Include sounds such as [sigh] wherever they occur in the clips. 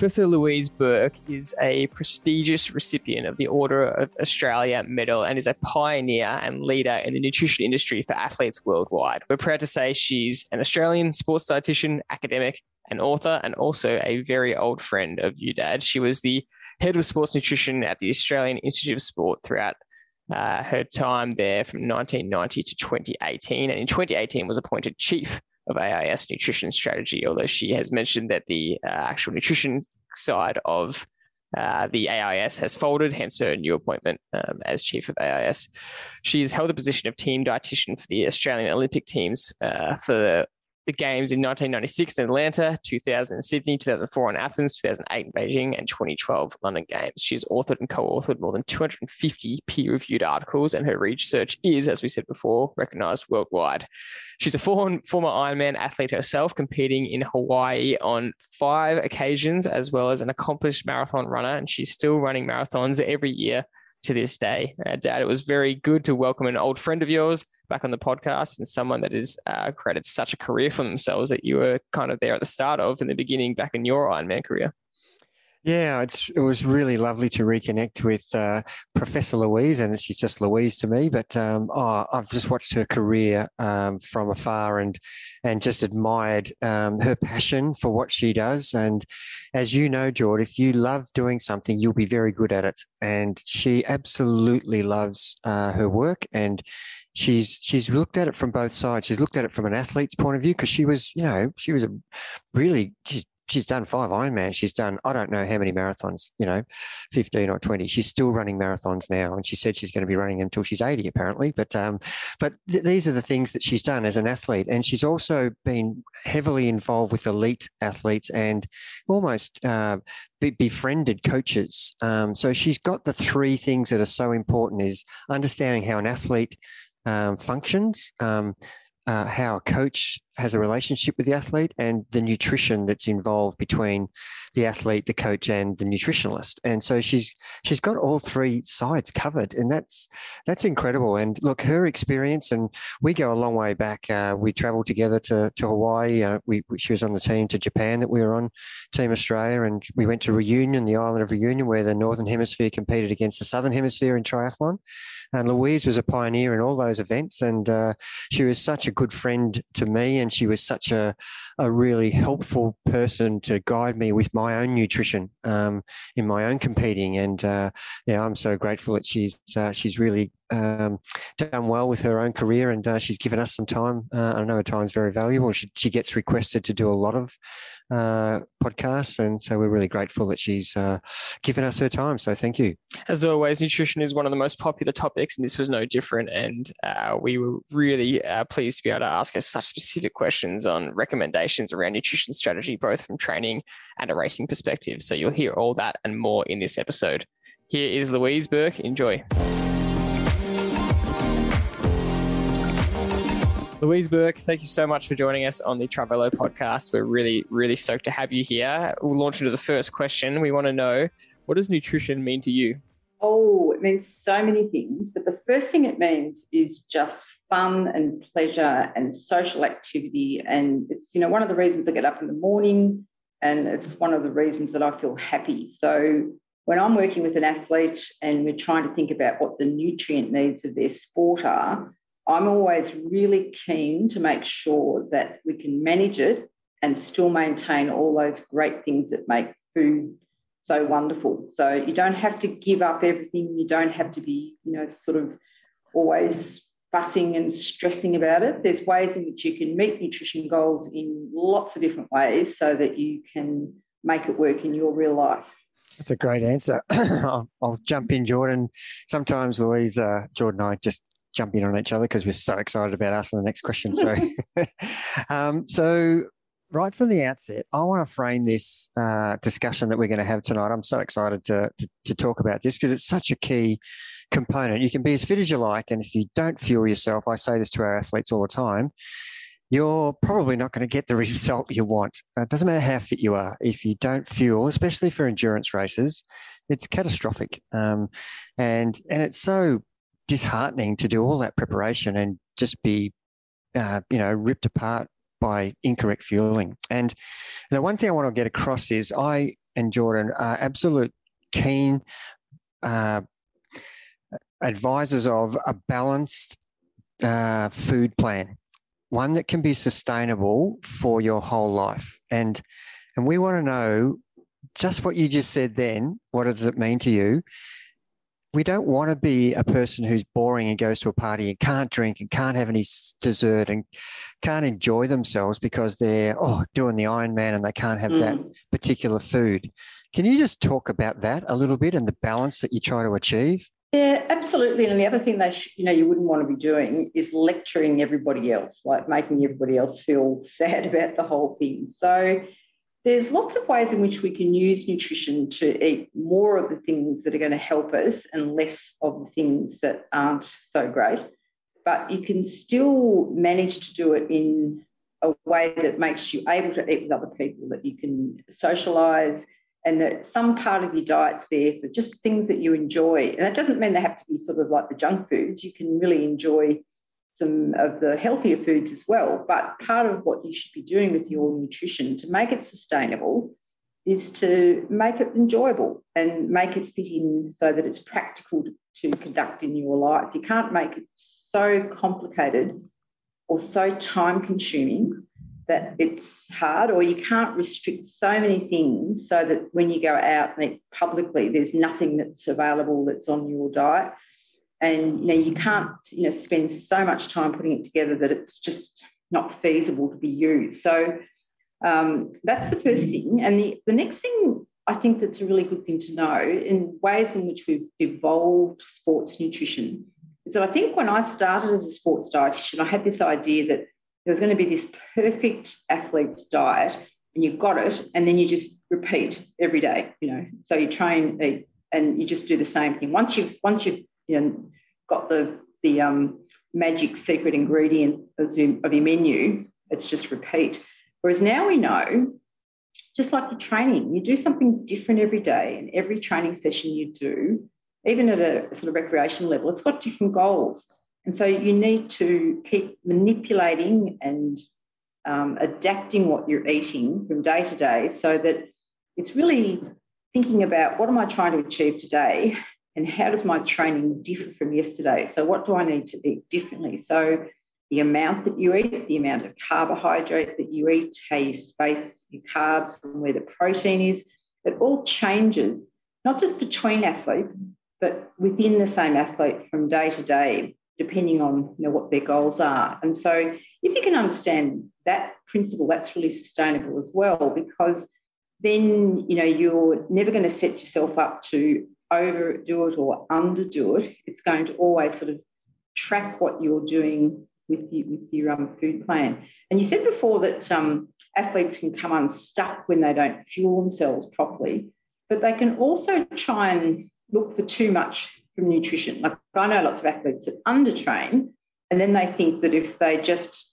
Professor Louise Burke is a prestigious recipient of the Order of Australia Medal and is a pioneer and leader in the nutrition industry for athletes worldwide. We're proud to say she's an Australian sports dietitian, academic, an author, and also a very old friend of you, Dad. She was the head of sports nutrition at the Australian Institute of Sport throughout uh, her time there from 1990 to 2018, and in 2018 was appointed chief of AIS nutrition strategy, although she has mentioned that the uh, actual nutrition side of uh, the AIS has folded, hence her new appointment um, as chief of AIS. She's held the position of team dietitian for the Australian Olympic teams uh, for the games in 1996 in Atlanta, 2000 in Sydney, 2004 in Athens, 2008 in Beijing, and 2012 London Games. She's authored and co authored more than 250 peer reviewed articles, and her research is, as we said before, recognized worldwide. She's a former, former Ironman athlete herself, competing in Hawaii on five occasions, as well as an accomplished marathon runner, and she's still running marathons every year to this day. Uh, Dad, it was very good to welcome an old friend of yours back on the podcast and someone that has uh, created such a career for themselves that you were kind of there at the start of in the beginning back in your Ironman career. Yeah, it was really lovely to reconnect with uh, Professor Louise, and she's just Louise to me. But um, oh, I've just watched her career um, from afar and and just admired um, her passion for what she does. And as you know, George, if you love doing something, you'll be very good at it. And she absolutely loves uh, her work, and she's she's looked at it from both sides. She's looked at it from an athlete's point of view because she was, you know, she was a really she's done five Ironman. She's done I don't know how many marathons, you know, fifteen or twenty. She's still running marathons now, and she said she's going to be running until she's eighty, apparently. But um, but th- these are the things that she's done as an athlete, and she's also been heavily involved with elite athletes and almost uh, be- befriended coaches. Um, so she's got the three things that are so important: is understanding how an athlete um, functions. Um, uh, how a coach has a relationship with the athlete and the nutrition that's involved between the athlete, the coach, and the nutritionalist. And so she's she's got all three sides covered, and that's that's incredible. And look, her experience, and we go a long way back. Uh, we travelled together to to Hawaii. Uh, we she was on the team to Japan that we were on, Team Australia, and we went to Reunion, the island of Reunion, where the Northern Hemisphere competed against the Southern Hemisphere in triathlon. And Louise was a pioneer in all those events, and uh, she was such a good friend to me, and she was such a, a really helpful person to guide me with my own nutrition um, in my own competing. And uh, yeah, I'm so grateful that she's uh, she's really um, done well with her own career, and uh, she's given us some time. Uh, I know her time is very valuable. She, she gets requested to do a lot of uh. And so we're really grateful that she's uh, given us her time. So thank you. As always, nutrition is one of the most popular topics, and this was no different. And uh, we were really uh, pleased to be able to ask her such specific questions on recommendations around nutrition strategy, both from training and a racing perspective. So you'll hear all that and more in this episode. Here is Louise Burke. Enjoy. Louise Burke, thank you so much for joining us on the Trivelo podcast. We're really, really stoked to have you here. We'll launch into the first question. We want to know what does nutrition mean to you? Oh, it means so many things. But the first thing it means is just fun and pleasure and social activity. And it's, you know, one of the reasons I get up in the morning and it's one of the reasons that I feel happy. So when I'm working with an athlete and we're trying to think about what the nutrient needs of their sport are, I'm always really keen to make sure that we can manage it and still maintain all those great things that make food so wonderful. So you don't have to give up everything. You don't have to be, you know, sort of always fussing and stressing about it. There's ways in which you can meet nutrition goals in lots of different ways so that you can make it work in your real life. That's a great answer. [coughs] I'll, I'll, jump in, Jordan. Sometimes Louise, uh, Jordan, and I just jumping on each other because we're so excited about asking the next question. So, [laughs] [laughs] um, so right from the outset, I want to frame this uh, discussion that we're going to have tonight. I'm so excited to, to, to talk about this because it's such a key component. You can be as fit as you like, and if you don't fuel yourself, I say this to our athletes all the time. you're probably not going to get the [laughs] result you want. It doesn't matter how fit you are. If you don't fuel, especially for endurance races, it's catastrophic. Um, and and it's so disheartening to do all that preparation and just be, uh, you know, ripped apart by incorrect fueling. And the one thing I want to get across is I and Jordan are absolute keen uh, advisors of a balanced uh, food plan, one that can be sustainable for your whole life. And and we want to know just what you just said then. What does it mean to you? We don't want to be a person who's boring and goes to a party and can't drink and can't have any dessert and can't enjoy themselves because they're oh doing the Ironman and they can't have mm. that particular food. Can you just talk about that a little bit and the balance that you try to achieve? Yeah, absolutely. And the other thing they, sh- you know, you wouldn't want to be doing is lecturing everybody else, like making everybody else feel [laughs] sad about the whole thing. So there's lots of ways in which we can use nutrition to eat more of the things that are going to help us and less of the things that aren't so great. But you can still manage to do it in a way that makes you able to eat with other people, that you can socialize, and that some part of your diet's there for just things that you enjoy. And that doesn't mean they have to be sort of like the junk foods. You can really enjoy some of the healthier foods as well. But part of what you should be doing with your nutrition to make it sustainable is to make it enjoyable and make it fit in so that it's practical to conduct in your life. You can't make it so complicated or so time consuming that it's hard, or you can't restrict so many things so that when you go out and eat publicly, there's nothing that's available that's on your diet. And you know, you can't you know spend so much time putting it together that it's just not feasible to be used. So um, that's the first thing. And the, the next thing I think that's a really good thing to know in ways in which we've evolved sports nutrition is that I think when I started as a sports dietitian, I had this idea that there was going to be this perfect athlete's diet and you've got it and then you just repeat every day you know so you train and you just do the same thing once you've once you've you know got the the um, magic secret ingredient of your, of your menu it's just repeat. Whereas now we know just like the training you do something different every day and every training session you do even at a sort of recreational level it's got different goals. And so you need to keep manipulating and um, adapting what you're eating from day to day so that it's really thinking about what am I trying to achieve today and how does my training differ from yesterday? So, what do I need to eat differently? So, the amount that you eat, the amount of carbohydrate that you eat, how you space your carbs from where the protein is, it all changes, not just between athletes, but within the same athlete from day to day depending on you know, what their goals are. And so if you can understand that principle, that's really sustainable as well, because then you know you're never going to set yourself up to overdo it or underdo it. It's going to always sort of track what you're doing with your, with your um, food plan. And you said before that um, athletes can come unstuck when they don't fuel themselves properly, but they can also try and look for too much from nutrition. Like I know lots of athletes that undertrain, and then they think that if they just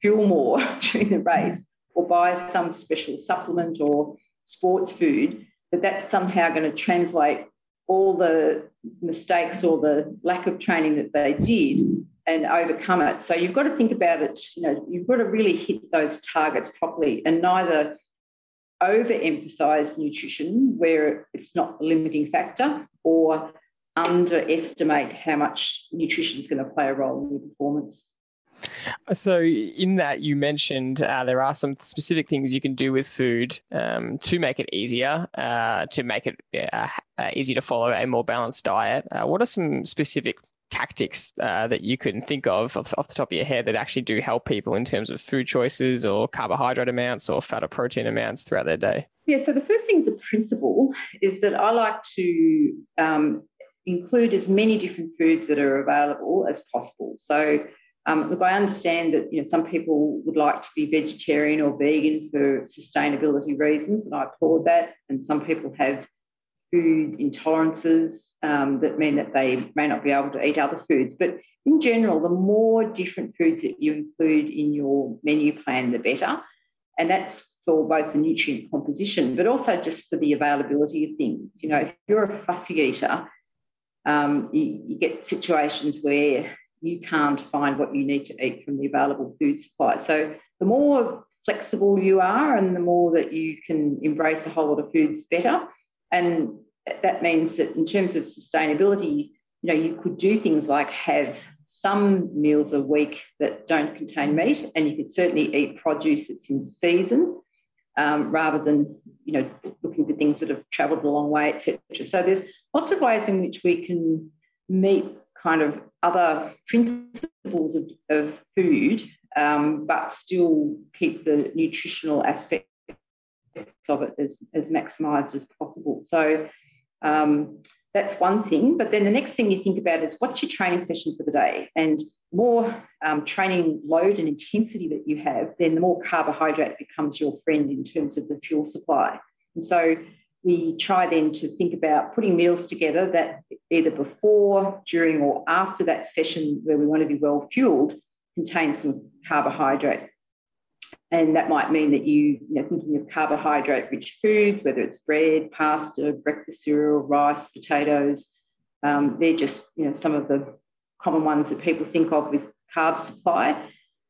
fuel more [laughs] during the race or buy some special supplement or sports food, that that's somehow going to translate all the mistakes or the lack of training that they did and overcome it. So you've got to think about it, you know, you've got to really hit those targets properly and neither overemphasize nutrition where it's not a limiting factor or underestimate how much nutrition is going to play a role in your performance. So, in that, you mentioned uh, there are some specific things you can do with food um, to make it easier, uh, to make it uh, uh easy to follow a more balanced diet. Uh, what are some specific tactics uh, that you can think of off, off, the top of your head that actually do help people in terms of food choices or carbohydrate amounts or fat or protein amounts throughout their day? Yeah, so the first thing as a principle is that I like to um, include as many different foods that are available as possible. So, um, look, I understand that you know some people would like to be vegetarian or vegan for sustainability reasons, and I applaud that. And some people have food intolerances um, that mean that they may not be able to eat other foods. But in general, the more different foods that you include in your menu plan, the better. And that's for both the nutrient composition, but also just for the availability of things. You know, if you're a fussy eater, um, you, you get situations where you can't find what you need to eat from the available food supply. So the more flexible you are and the more that you can embrace a whole lot of foods better. And that means that in terms of sustainability, you know, you could do things like have some meals a week that don't contain meat, and you could certainly eat produce that's in season. Um, rather than you know looking for things that have travelled a long way, etc. So there's lots of ways in which we can meet kind of other principles of, of food, um, but still keep the nutritional aspects of it as, as maximised as possible. So um, that's one thing. But then the next thing you think about is what's your training sessions for the day? And more um, training load and intensity that you have, then the more carbohydrate becomes your friend in terms of the fuel supply. And so we try then to think about putting meals together that either before, during, or after that session where we want to be well fueled contain some carbohydrate. And that might mean that you, you know, thinking of carbohydrate rich foods, whether it's bread, pasta, breakfast cereal, rice, potatoes, um, they're just you know, some of the common ones that people think of with carb supply.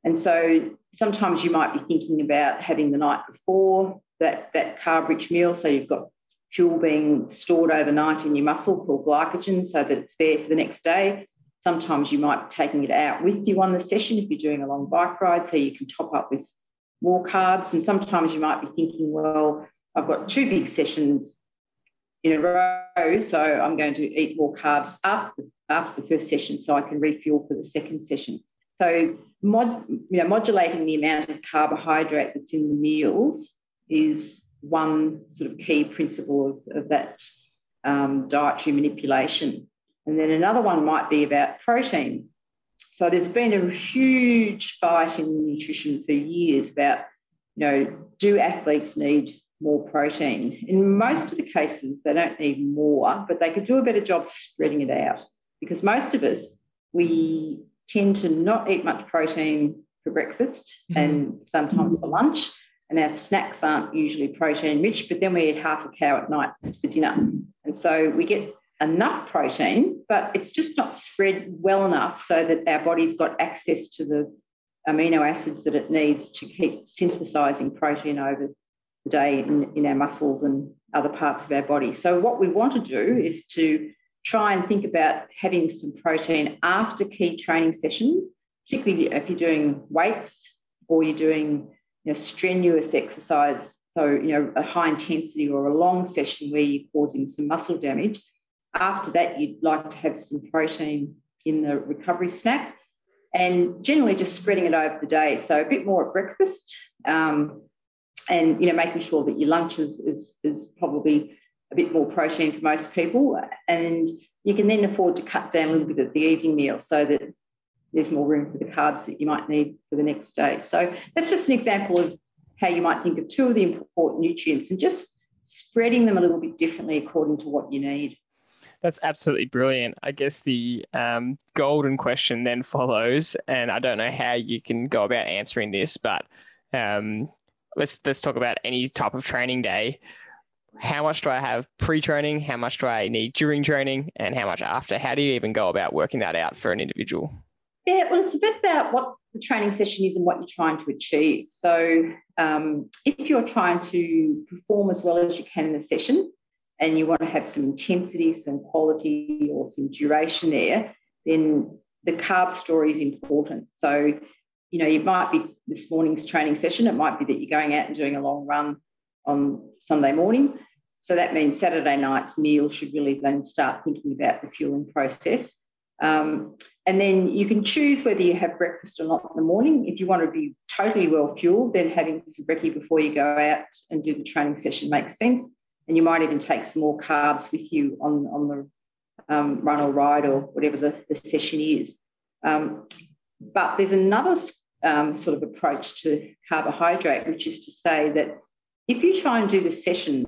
And so sometimes you might be thinking about having the night before that, that carb rich meal. So you've got fuel being stored overnight in your muscle called glycogen so that it's there for the next day. Sometimes you might be taking it out with you on the session if you're doing a long bike ride so you can top up with more carbs. And sometimes you might be thinking, well, I've got two big sessions in a row, so I'm going to eat more carbs after, after the first session so I can refuel for the second session. So mod, you know, modulating the amount of carbohydrate that's in the meals is one sort of key principle of, of that um, dietary manipulation. And then another one might be about protein. So there's been a huge fight in nutrition for years about, you know, do athletes need more protein? In most of the cases, they don't need more, but they could do a better job spreading it out because most of us, we tend to not eat much protein for breakfast mm-hmm. and sometimes for lunch and our snacks aren't usually protein rich, but then we eat half a cow at night for dinner. And so we get enough protein, but it's just not spread well enough so that our body's got access to the amino acids that it needs to keep synthesizing protein over the day in, in our muscles and other parts of our body. So, what we want to do is to try and think about having some protein after key training sessions, particularly if you're doing weights or you're doing you know, strenuous exercise, so you know, a high intensity or a long session where you're causing some muscle damage. After that, you'd like to have some protein in the recovery snack, and generally just spreading it over the day. So a bit more at breakfast, um, and you know, making sure that your lunch is, is, is probably a bit more protein for most people, and you can then afford to cut down a little bit at the evening meal so that there's more room for the carbs that you might need for the next day. So that's just an example of how you might think of two of the important nutrients and just spreading them a little bit differently according to what you need. That's absolutely brilliant. I guess the um, golden question then follows, and I don't know how you can go about answering this, but um, let's let's talk about any type of training day. How much do I have pre-training? How much do I need during training? And how much after? How do you even go about working that out for an individual? Yeah, well, it's a bit about what the training session is and what you're trying to achieve. So, um, if you're trying to perform as well as you can in the session and you want to have some intensity, some quality, or some duration there, then the carb story is important. So, you know, it might be this morning's training session, it might be that you're going out and doing a long run on Sunday morning. So that means Saturday night's meal should really then start thinking about the fueling process. Um, and then you can choose whether you have breakfast or not in the morning. If you want to be totally well fueled, then having some brekkie before you go out and do the training session makes sense. And you might even take some more carbs with you on, on the um, run or ride or whatever the, the session is. Um, but there's another um, sort of approach to carbohydrate, which is to say that if you try and do the session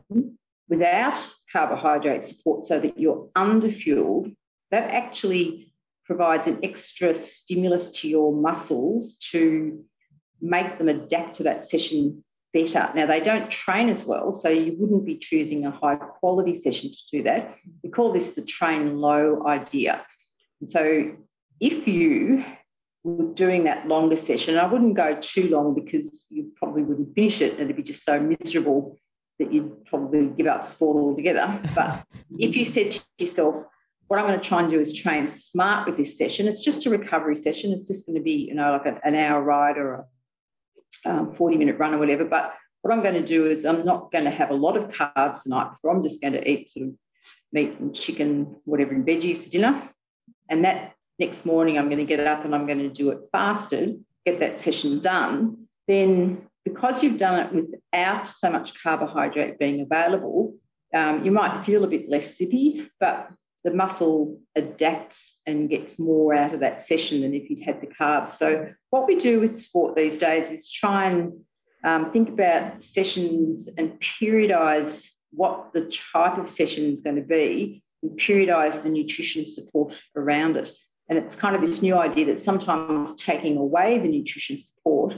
without carbohydrate support so that you're under fueled, that actually provides an extra stimulus to your muscles to make them adapt to that session better. Now, they don't train as well, so you wouldn't be choosing a high quality session to do that. We call this the train low idea. And so, if you were doing that longer session, I wouldn't go too long because you probably wouldn't finish it and it'd be just so miserable that you'd probably give up sport altogether. But [laughs] if you said to yourself, what I'm going to try and do is train smart with this session. It's just a recovery session. It's just going to be, you know, like an hour ride or a um, 40 minute run or whatever. But what I'm going to do is I'm not going to have a lot of carbs the night before. I'm just going to eat sort of meat and chicken, whatever, and veggies for dinner. And that next morning, I'm going to get up and I'm going to do it fasted, get that session done. Then, because you've done it without so much carbohydrate being available, um, you might feel a bit less sippy, but the muscle adapts and gets more out of that session than if you'd had the carbs. So, what we do with sport these days is try and um, think about sessions and periodize what the type of session is going to be and periodize the nutrition support around it. And it's kind of this new idea that sometimes taking away the nutrition support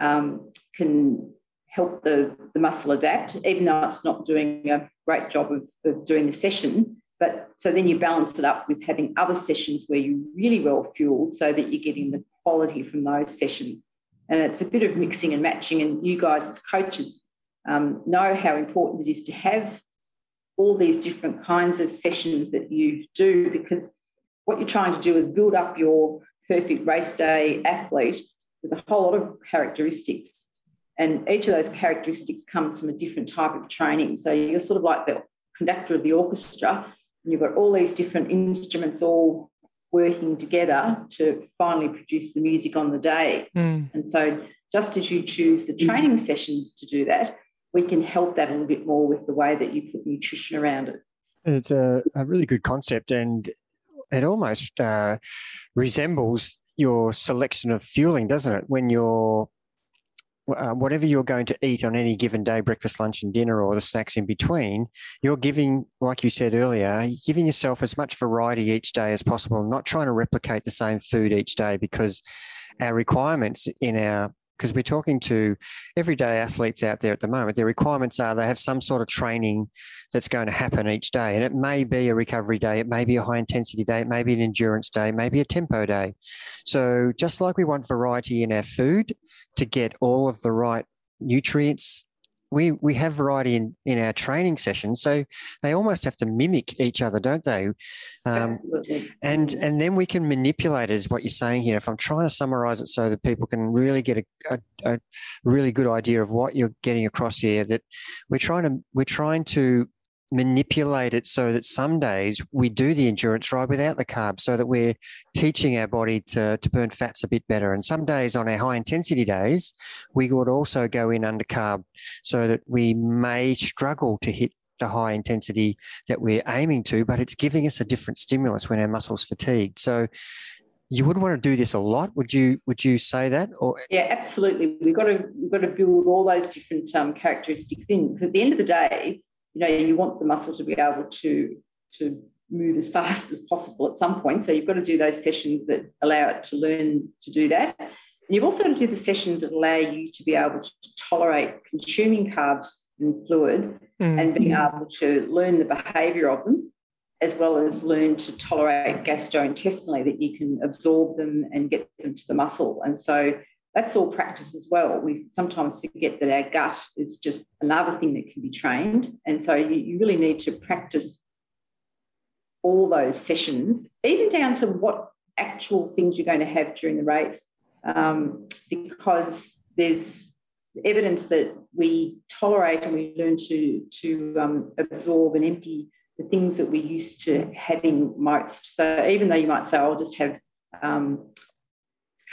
um, can help the, the muscle adapt, even though it's not doing a great job of, of doing the session but so then you balance it up with having other sessions where you're really well fueled so that you're getting the quality from those sessions. And it's a bit of mixing and matching. And you guys, as coaches, um, know how important it is to have all these different kinds of sessions that you do because what you're trying to do is build up your perfect race day athlete with a whole lot of characteristics. And each of those characteristics comes from a different type of training. So you're sort of like the conductor of the orchestra you've got all these different instruments all working together to finally produce the music on the day. Mm. And so, just as you choose the training mm. sessions to do that, we can help that a little bit more with the way that you put nutrition around it. It's a, a really good concept, and it almost uh, resembles your selection of fueling, doesn't it? When you're uh, whatever you're going to eat on any given day, breakfast, lunch, and dinner, or the snacks in between, you're giving, like you said earlier, giving yourself as much variety each day as possible, not trying to replicate the same food each day because our requirements in our because we're talking to everyday athletes out there at the moment. Their requirements are they have some sort of training that's going to happen each day. And it may be a recovery day, it may be a high intensity day, it may be an endurance day, maybe a tempo day. So just like we want variety in our food to get all of the right nutrients we we have variety in in our training sessions, so they almost have to mimic each other, don't they? Um, and and then we can manipulate it, is what you're saying here. If I'm trying to summarize it so that people can really get a, a, a really good idea of what you're getting across here, that we're trying to we're trying to manipulate it so that some days we do the endurance ride without the carbs so that we're teaching our body to, to burn fats a bit better. And some days on our high intensity days, we would also go in under carb so that we may struggle to hit the high intensity that we're aiming to, but it's giving us a different stimulus when our muscles fatigued. So you wouldn't want to do this a lot. Would you? Would you say that? Or yeah, absolutely. We've got to we've got to build all those different um, characteristics in. Because at the end of the day, you know, you want the muscle to be able to, to move as [laughs] fast as possible at some point. So you've got to do those sessions that allow it to learn to do that. And you've also got to do the sessions that allow you to be able to tolerate consuming carbs and fluid mm. and being able to learn the behavior of them, as well as learn to tolerate gastrointestinally, that you can absorb them and get them to the muscle. And so that's all practice as well. We sometimes forget that our gut is just another thing that can be trained. And so you, you really need to practice all those sessions, even down to what actual things you're going to have during the race, um, because there's evidence that we tolerate and we learn to, to um, absorb and empty the things that we're used to having most. So even though you might say, I'll just have um,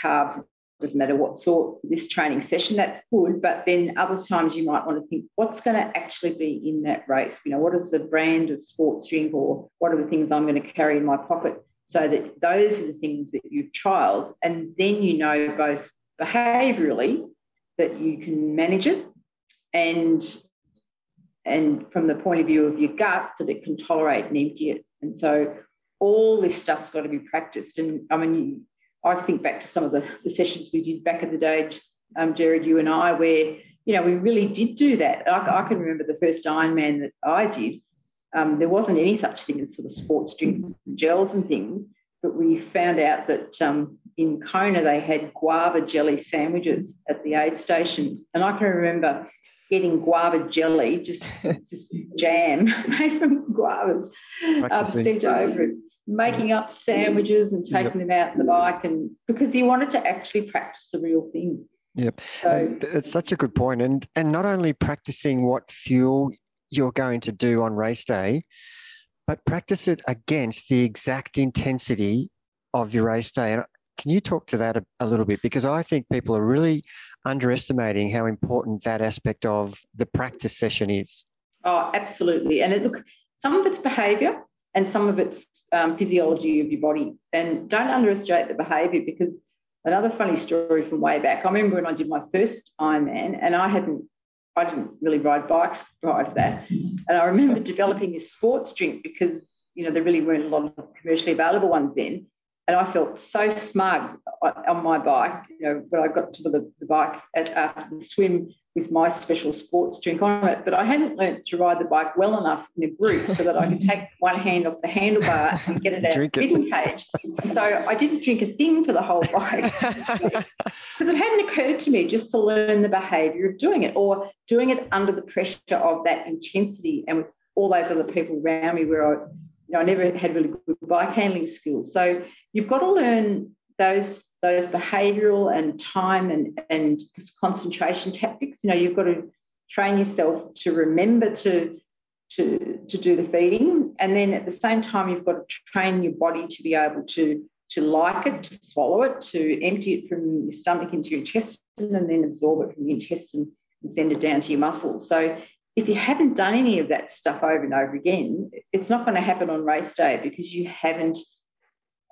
carbs doesn't matter what sort this training session, that's good. But then other times you might want to think, what's going to actually be in that race? You know, what is the brand of sports drink or what are the things I'm going to carry in my pocket? So that those are the things that you've trialed. And then you know both behaviorally that you can manage it and and from the point of view of your gut, that it can tolerate and empty it. And so all this stuff's got to be practiced. And I mean, I think back to some of the, the sessions we did back in the day, um, Jared, you and I, where you know we really did do that. I, I can remember the first Ironman that I did. Um, there wasn't any such thing as sort of sports drinks and gels and things, but we found out that um, in Kona they had guava jelly sandwiches at the aid stations, and I can remember getting guava jelly, just, [laughs] just jam [laughs] made from guavas, uh, sent over it making up sandwiches and taking yep. them out in the bike and because he wanted to actually practice the real thing. Yep. So it's such a good point and and not only practicing what fuel you're going to do on race day but practice it against the exact intensity of your race day. And can you talk to that a, a little bit? Because i think people are really underestimating how important that aspect of the practice session is. Oh absolutely. And it, look some of it's behavior and some of it's um, physiology of your body. And don't underestimate the behavior because another funny story from way back. I remember when I did my first Ironman, and I hadn't, I didn't really ride bikes prior to that, and I remember developing this sports drink because you know there really weren't a lot of commercially available ones then, and I felt so smug on my bike. You know, when I got to the, the bike at, after the swim with my special sports drink on it, but I hadn't learnt to ride the bike well enough in a group so that I could take one hand off the handlebar and get it out of the feeding cage. So I didn't drink a thing for the whole bike [laughs] because it hadn't occurred to me just to learn the behaviour of doing it or doing it under the pressure of that intensity and with all those other people around me where I, you know, I never had really good bike handling skills. So you've got to learn those those behavioural and time and, and concentration tactics. You know, you've got to train yourself to remember to, to, to do the feeding. And then at the same time, you've got to train your body to be able to, to like it, to swallow it, to empty it from your stomach into your intestine and then absorb it from the intestine and send it down to your muscles. So if you haven't done any of that stuff over and over again, it's not going to happen on race day because you haven't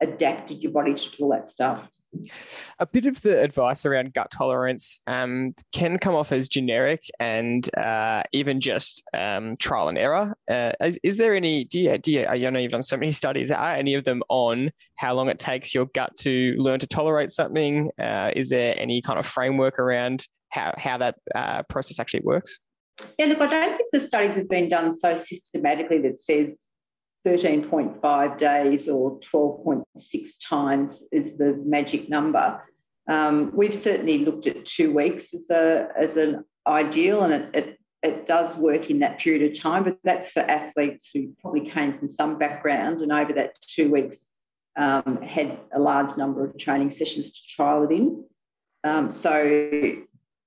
adapted your body to all that stuff. A bit of the advice around gut tolerance um, can come off as generic and uh, even just um, trial and error. Uh, is, is, there any? Do you, do you? I know you've done so many [laughs] studies. Are any of them on how long it takes your gut to learn to tolerate something? Uh, is there any kind of framework around how how that uh, process actually works? Yeah, look, I don't think the studies have been done so systematically that says 13.5 days or 12.6 times is the magic number. Um, we've certainly looked at two weeks as, a, as an ideal, and it, it, it does work in that period of time, but that's for athletes who probably came from some background and over that two weeks um, had a large number of training sessions to trial it in. Um, so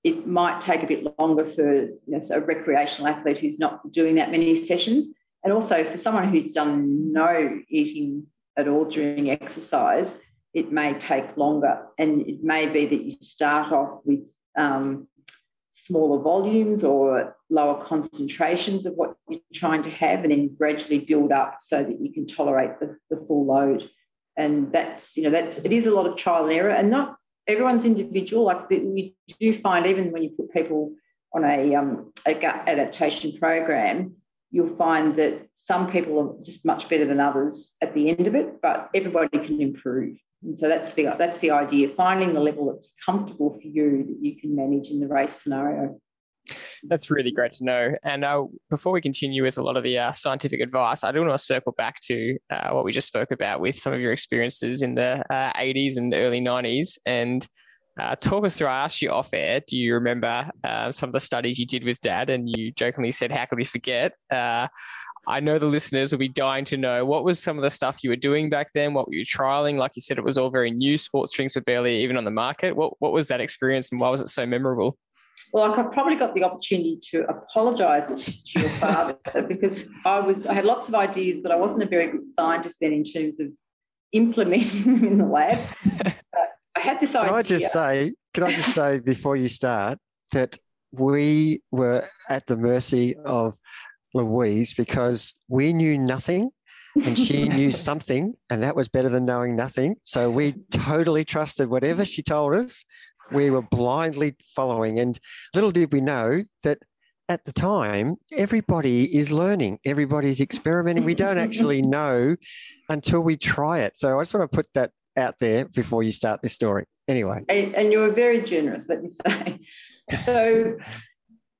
it might take a bit longer for you know, a recreational athlete who's not doing that many sessions. And also for someone who's done no eating at all during exercise, it may take longer. And it may be that you start off with um, smaller volumes or lower concentrations of what you're trying to have, and then gradually build up so that you can tolerate the, the full load. And that's, you know, that's it is a lot of trial and error, and not everyone's individual. Like we do find, even when you put people on a, um, a gut adaptation program, you'll find that some people are just much better than others at the end of it, but everybody can improve. And so that's the that's the idea: finding the level that's comfortable for you that you can manage in the race scenario. That's really great to know. And uh, before we continue with a lot of the uh, scientific advice, I do want to circle back to uh, what we just spoke about with some of your experiences in the 80s uh, and early 90s. And uh, talk us through. I asked you off air. Do you remember uh, some of the studies you did with Dad? And you jokingly said, "How could we forget?" I know the listeners will be dying to know what was some of the stuff you were doing back then. What were you trialing? Like you said, it was all very new. Sports drinks were barely even on the market. What what was that experience, and why was it so memorable? Well, I've probably got the opportunity to apologise to your father [laughs] because I was I had lots of ideas, but I wasn't a very good scientist then in terms of implementing them in the lab. [laughs] I had this idea. Can I just say, can I just say before you start that we were at the mercy of Louise because we knew nothing and she knew [laughs] something, and that was better than knowing nothing. So we totally trusted whatever she told us. We were blindly following, and little did we know that at the time, everybody is learning, everybody's experimenting. We don't actually [laughs] know until we try it. So I just want to put that out there before you start this story. Anyway. And, you were very generous, let me say. So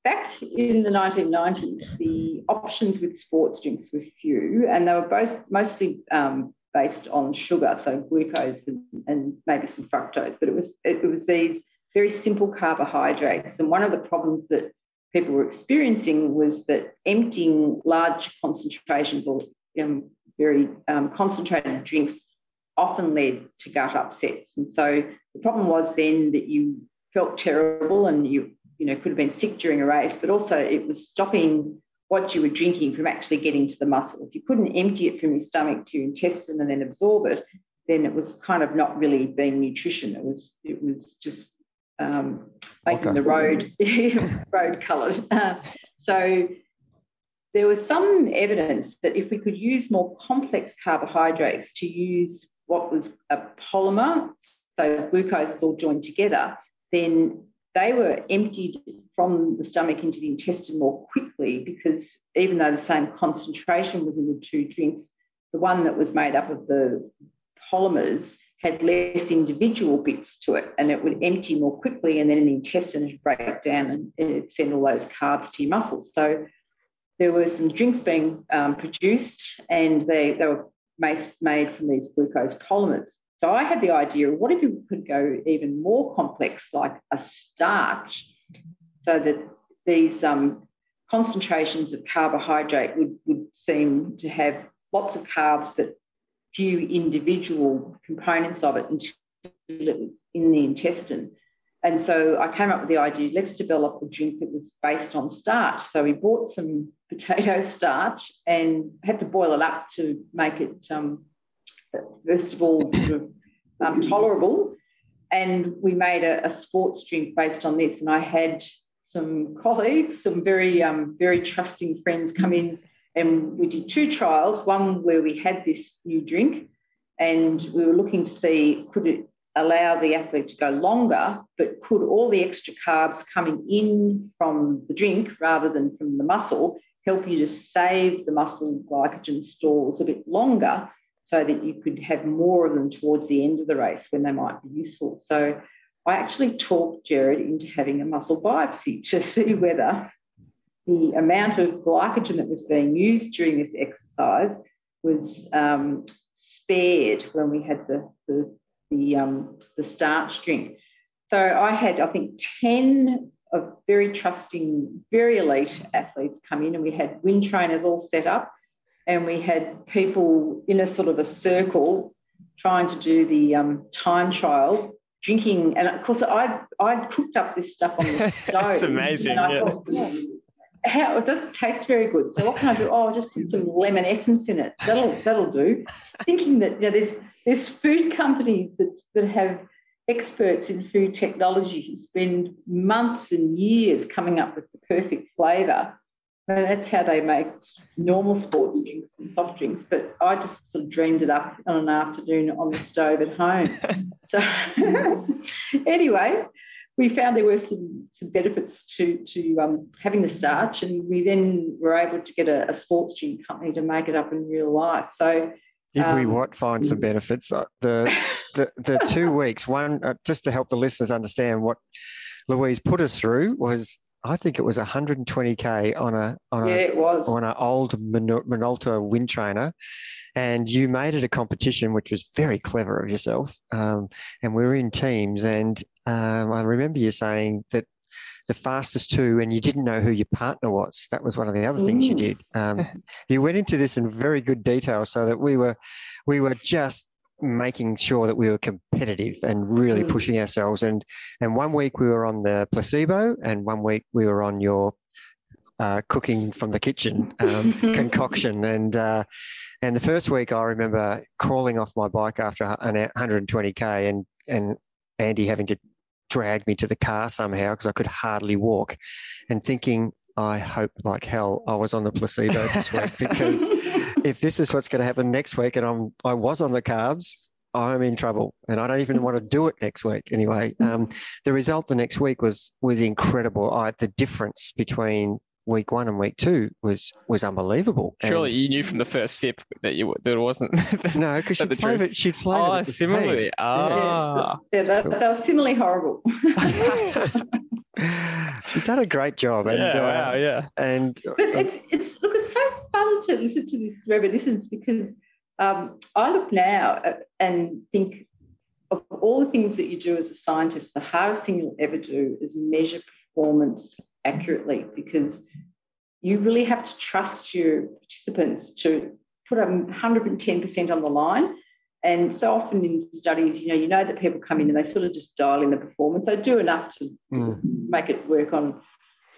back in the 1990s, the options with sports drinks were few, and they were both mostly um, based on sugar, so glucose and, and, maybe some fructose. But it was it, it was these very simple carbohydrates, and one of the problems that people were experiencing was that emptying large concentrations or um, very um, concentrated drinks often led to gut upsets. And so the problem was then that you felt terrible and you you know, could have been sick during a race, but also it was stopping what you were drinking from actually getting to the muscle. If you couldn't empty it from your stomach to your intestine and then absorb it, then it was kind of not really being nutrition. It was it was just um, making okay. the road [laughs] road coloured. Uh, so there was some evidence that if we could use more complex carbohydrates to use what was a polymer, so glucose is all joined together, then they were emptied from the stomach into the intestine more quickly because even though the same concentration was in the two drinks, the one that was made up of the polymers had less individual bits to it and it would empty more quickly and then in the intestine it would break down and it'd send all those carbs to your muscles. So there were some drinks being um, produced and they, they were made from these glucose polymers. So I had the idea what if you could go even more complex, like a starch, so that these um, concentrations of carbohydrate would, would seem to have lots of carbs, but few individual components of it until it was in the intestine. And so I came up with the idea let's develop a drink that was based on starch. So we bought some [laughs] potato starch and had to boil it up to make it um, first of all, sort of um, tolerable. And we made a, a, sports drink based on this. And I had some colleagues, some very, um, very trusting friends come in, and we did two trials. One where we had this new drink, and we were looking to see could it allow the athlete to go longer, but could all the extra carbs coming in from the drink rather than from the muscle help you to save the muscle glycogen stores a bit longer so that you could have more of them towards the end of the race when they might be useful. So I actually talked Jared into having a muscle biopsy to [laughs] see whether the amount of glycogen that was being used during this exercise was um, spared when we had the, the, the, um, the starch drink. So I had, I think, 10 of very trusting, very elite athletes come in, and we had wind trainers all set up and we had people in a sort of a circle trying to do the um, time trial, drinking. And of course, I'd, I'd cooked up this stuff on the [laughs] stove. That's amazing. Yeah. Thought, how, it doesn't taste very good. So what can I do? Oh, I'll just put some lemon essence in it. That'll that'll do. Thinking that you know, there's there's food companies that that have experts in food technology who spend months and years coming up with the perfect flavour that's how they make normal sports drinks and soft drinks. But I just sort of dreamed it up on an afternoon on the stove at home. [laughs] so [laughs] anyway, we found there were some, some benefits to, to um, having the starch, and we then were able to get a, a, sports drink company to make it up in real life. So did um, we what find some [laughs] benefits? Uh, the the the two weeks one uh, just to help the listeners understand what Louise put us through was I think it was 120k on a on yeah, a it was. on an old Minoura wind trainer, and you made it a competition, which was very clever of yourself. Um, and we were in teams, and um, I remember you saying that the fastest two, and you didn't know who your partner was. That was one of the other things you did. Um, [laughs] you went into this in very good detail, so that we were we were just making sure that we were competitive and really mm. pushing ourselves. And and one week we were on the placebo, and one week we were on your uh, cooking from the kitchen um, [laughs] concoction. And uh, and the first week I remember crawling off my bike after an 120k, and and Andy having to drag me to the car somehow because I could hardly walk, and thinking. I hope like hell I was on the placebo this week [laughs] because if this is what's going to happen next week and I'm I was on the carbs, I'm in trouble, and I don't even want to do it next week anyway. Um, the result the next week was was incredible. I, the difference between week one and week two was was unbelievable. Surely and, you knew from the first sip that you that it wasn't. [laughs] no, because she'd flavored. She'd flavored. Oh, similarly. Ah, yeah, that, that was similarly horrible. [laughs] She's done a great job. And, yeah, uh, wow, yeah. And but it's it's look, it's so fun to listen to this reminiscence because um, I look now and think of all the things that you do as a scientist, the hardest thing you'll ever do is measure performance accurately because you really have to trust your participants to put 110% on the line. And so often in studies, you know, you know that people come in and they sort of just dial in the performance. They do enough to mm. make it work on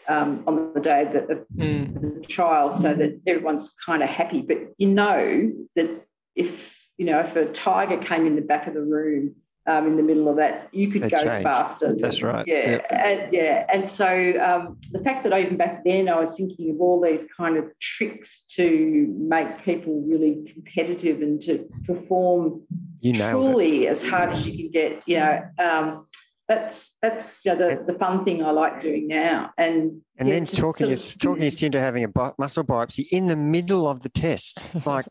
um, on the day of the, mm. the trial, so that everyone's kind of happy. But you know that if you know if a tiger came in the back of the room um, in the middle of that, you could go faster. That's right. Yeah, yep. and, yeah. And so um, the fact that even back then I was thinking of all these kind of tricks to make people really competitive and to perform you truly it. as hard as you can get. You know, um, that's that's you know, the, the fun thing I like doing now. And and yeah, then talking us talking us into having a muscle biopsy in the middle of the test, like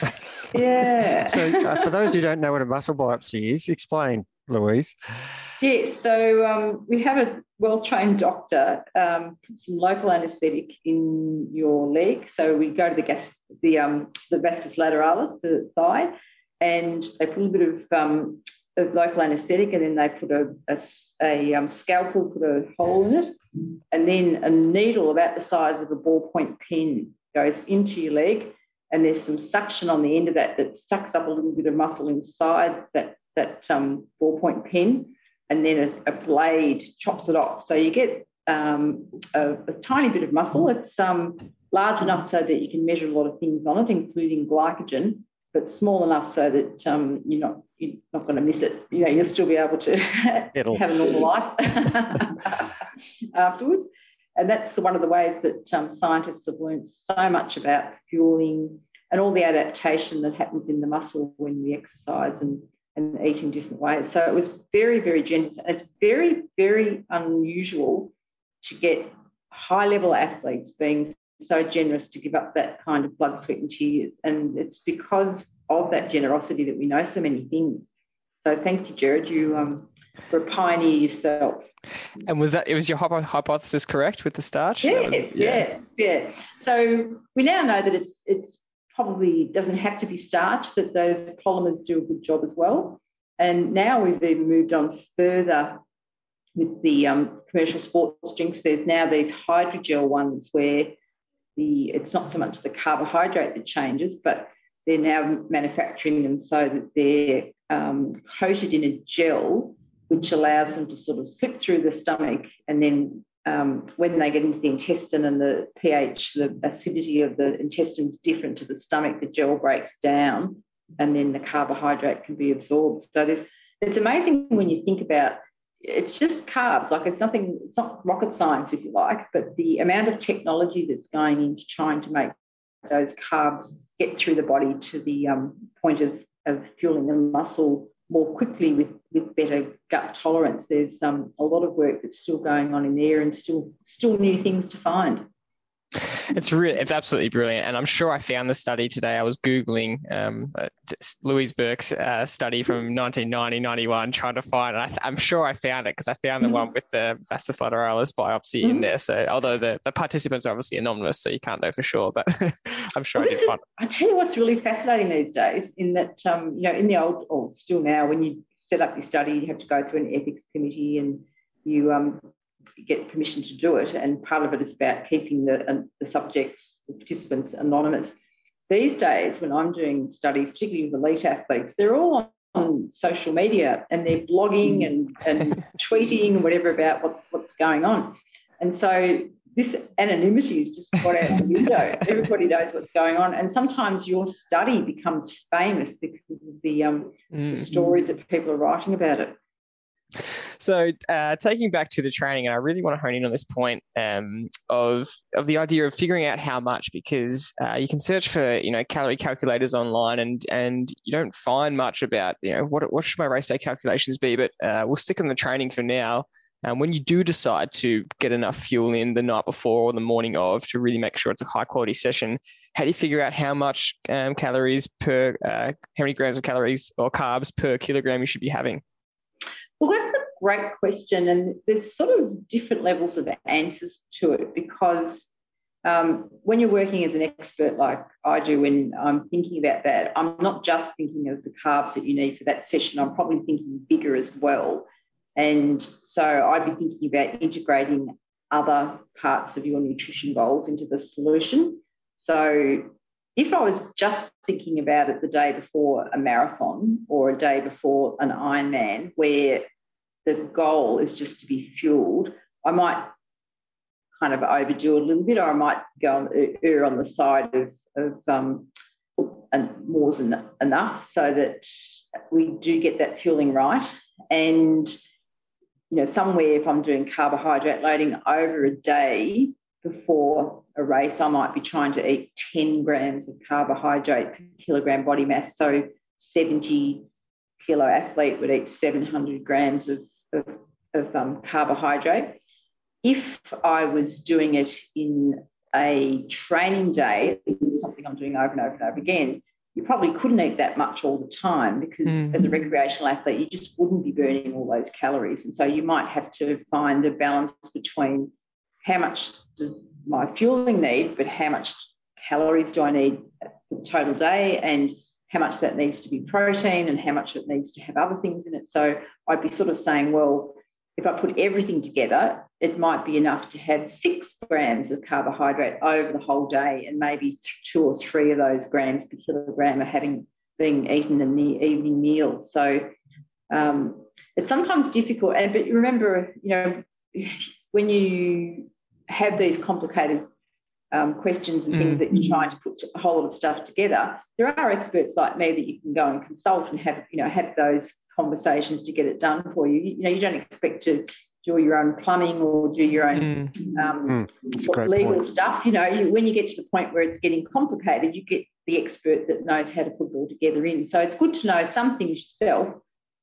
[laughs] yeah. so, uh, for those who don't know what a muscle biopsy is, explain, Louise. Yes. So, um, we have a well trained doctor um, put some local anaesthetic in your leg. So, we go to the gas, the um, the vastus lateralis, the thigh, and they put a bit of um, of local anaesthetic, and then they put a, a, a um, scalpel, put a hole in it, and then a needle about the size of a ballpoint pen goes into your leg and there's some suction on the end of that that sucks up a little bit of muscle inside that that um, ballpoint pen, and then a, a, blade chops it off. So you get um, a, a, tiny bit of muscle. It's um, large enough so that you can measure a lot of things on it, including glycogen, but small enough so that um, you're not you're not going to miss it. You know, you'll still be able to [laughs] have a normal life [laughs] [laughs] afterwards. And that's one of the ways that um, scientists have learned so much about fueling and all the adaptation that happens in the muscle when we exercise and, and eat in different ways. So it was very, very generous. And it's very, very unusual to get high level athletes being so generous to give up that kind of blood, sweat, and tears. And it's because of that generosity that we know so many things. So thank you, Jared. You um, pioneer yourself. And was that it was your hypothesis correct with the starch? Yes, was, yeah. yeah, So we now know that it's it's probably doesn't have to be starch; that those polymers do a good job as well. And now we've even moved on further with the um, commercial sports drinks. There's now these hydrogel ones where the it's not so much the carbohydrate that changes, but they're now manufacturing them so that they're um, coated in a gel which allows them to sort of slip through the stomach and then um, when they get into the intestine and the pH, the acidity of the intestine is different to the stomach, the gel breaks down and then the carbohydrate can be absorbed. So there's, it's amazing when you think about it's just carbs. Like it's nothing, it's not rocket science, if you like, but the amount of technology that's going into trying to make those carbs get through the body to the um, point of, of fueling the muscle more quickly with, with better gut tolerance. There's um, a lot of work that's still going on in there and still still new things to find. It's really, it's absolutely brilliant, and I'm sure I found the study today. I was googling um, uh, Louise Burke's uh, study from 1990, 91, trying to find it. I, am sure I found it because I found the mm-hmm. one with the vastus lateralis biopsy mm-hmm. in there. So, although the, the participants are obviously anonymous, so you can't know for sure, but [laughs] I'm sure well, I did find. It. I tell you what's really fascinating these days, in that um, you know, in the old or still now, when you set up your study, you have to go through an ethics committee and you um, get permission to do it. And part of it is about keeping the, the subjects, the participants anonymous. These days, when I'm doing studies, particularly with elite athletes, they're all on social media and they're blogging and, and [laughs] tweeting and whatever about what, what's going on. And so this anonymity is just got out the window. [laughs] Everybody knows what's going on. And sometimes your study becomes famous because of the, um, mm-hmm. the stories that people are writing about it. So, uh, taking back to the training, and I really want to hone in on this point um, of of the idea of figuring out how much, because uh, you can search for you know calorie calculators online, and and you don't find much about you know what what should my race day calculations be. But uh, we'll stick on the training for now. And when you do decide to get enough fuel in the night before or the morning of to really make sure it's a high quality session, how do you figure out how much um, calories per, uh, how many grams of calories or carbs per kilogram you should be having? Well, that's a great question. And there's sort of different levels of answers to it because um, when you're working as an expert like I do, when I'm thinking about that, I'm not just thinking of the carbs that you need for that session, I'm probably thinking bigger as well. And so I'd be thinking about integrating other parts of your nutrition goals into the solution. So if I was just thinking about it the day before a marathon or a day before an Ironman, where the goal is just to be fueled, I might kind of overdo a little bit, or I might go on, err on the side of, of um, and enough so that we do get that fueling right. And you know, somewhere if I'm doing carbohydrate loading over a day before a race, I might be trying to eat 10 grams of carbohydrate per kilogram body mass. So 70 kilo athlete would eat 700 grams of, of, of um, carbohydrate. If I was doing it in a training day, something I'm doing over and over and over again, you probably couldn't eat that much all the time because mm. as a recreational athlete, you just wouldn't be burning all those calories. And so you might have to find a balance between how much does my fueling need, but how much calories do I need for the total day and how much that needs to be protein and how much it needs to have other things in it. So I'd be sort of saying, well, if I put everything together, it might be enough to have six grams of carbohydrate over the whole day, and maybe two or three of those grams per kilogram are having being eaten in the evening meal. So um, it's sometimes difficult. And but remember, you know, when you have these complicated um, questions and things mm. that you're trying to put a whole lot of stuff together, there are experts like me that you can go and consult and have, you know, have those conversations to get it done for you. You, know, you don't expect to do your own plumbing or do your own mm. Um, mm. legal point. stuff. You know, you, when you get to the point where it's getting complicated, you get the expert that knows how to put it all together in. So it's good to know some things yourself,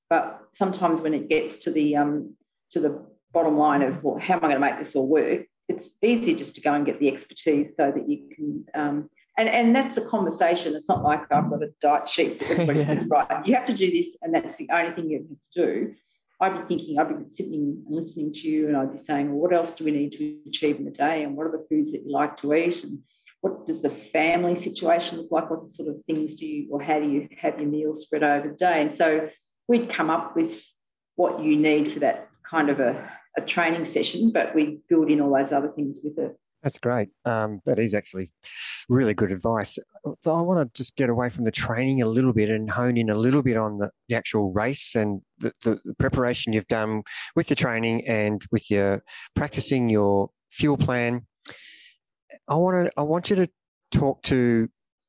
but sometimes when it gets to the um, to the bottom line of well, how am I going to make this all work? It's easy just to go and get the expertise so that you can um, and and that's a conversation. It's not like I've got a diet sheet that [laughs] everybody yeah. says, right, you have to do this, and that's the only thing you have to do. I'd be thinking, I'd be sitting and listening to you, and I'd be saying, well, what else do we need to achieve in the day, and what are the foods that you like to eat, and what does the family situation look like? What sort of things do you, or how do you have your meals spread over the day? And so we'd come up with what you need for that kind of a, a training session, but we build in all those other things with it. That's great. Um, that is actually really good advice. I want to just get away from the training a little bit and hone in a little bit on the, the actual race and the, the, preparation you've done with the training and with your practicing your fuel plan. I want to I want you to talk to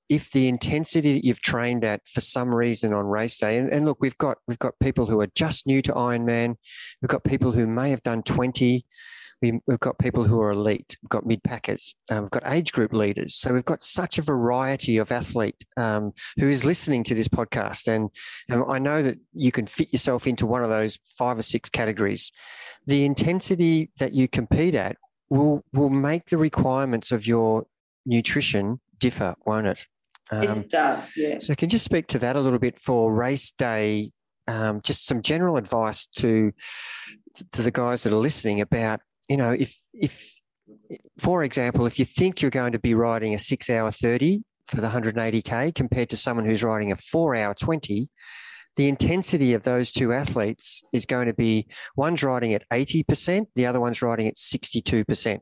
if the intensity that you've trained at for some reason on race day, and, and, look, we've got we've got people who are just new to Ironman, we've got people who may have done 20, we, have got people who are elite, we've got mid packers, um, we've got age group leaders. So we've got such a variety of athlete um, who is listening to this podcast. And, and I know that you can fit yourself into one of those five or six categories. The intensity that you compete at will, will make the requirements of your nutrition differ, won't it? Um, it does, yeah. So, can you speak to that a little bit for race day? Um, just some general advice to to the guys that are listening about you know, if if for example, if you think you're going to be riding a six hour 30 for the 180K compared to someone who's riding a four hour 20, the intensity of those two athletes is going to be one's riding at 80%, the other one's riding at 62%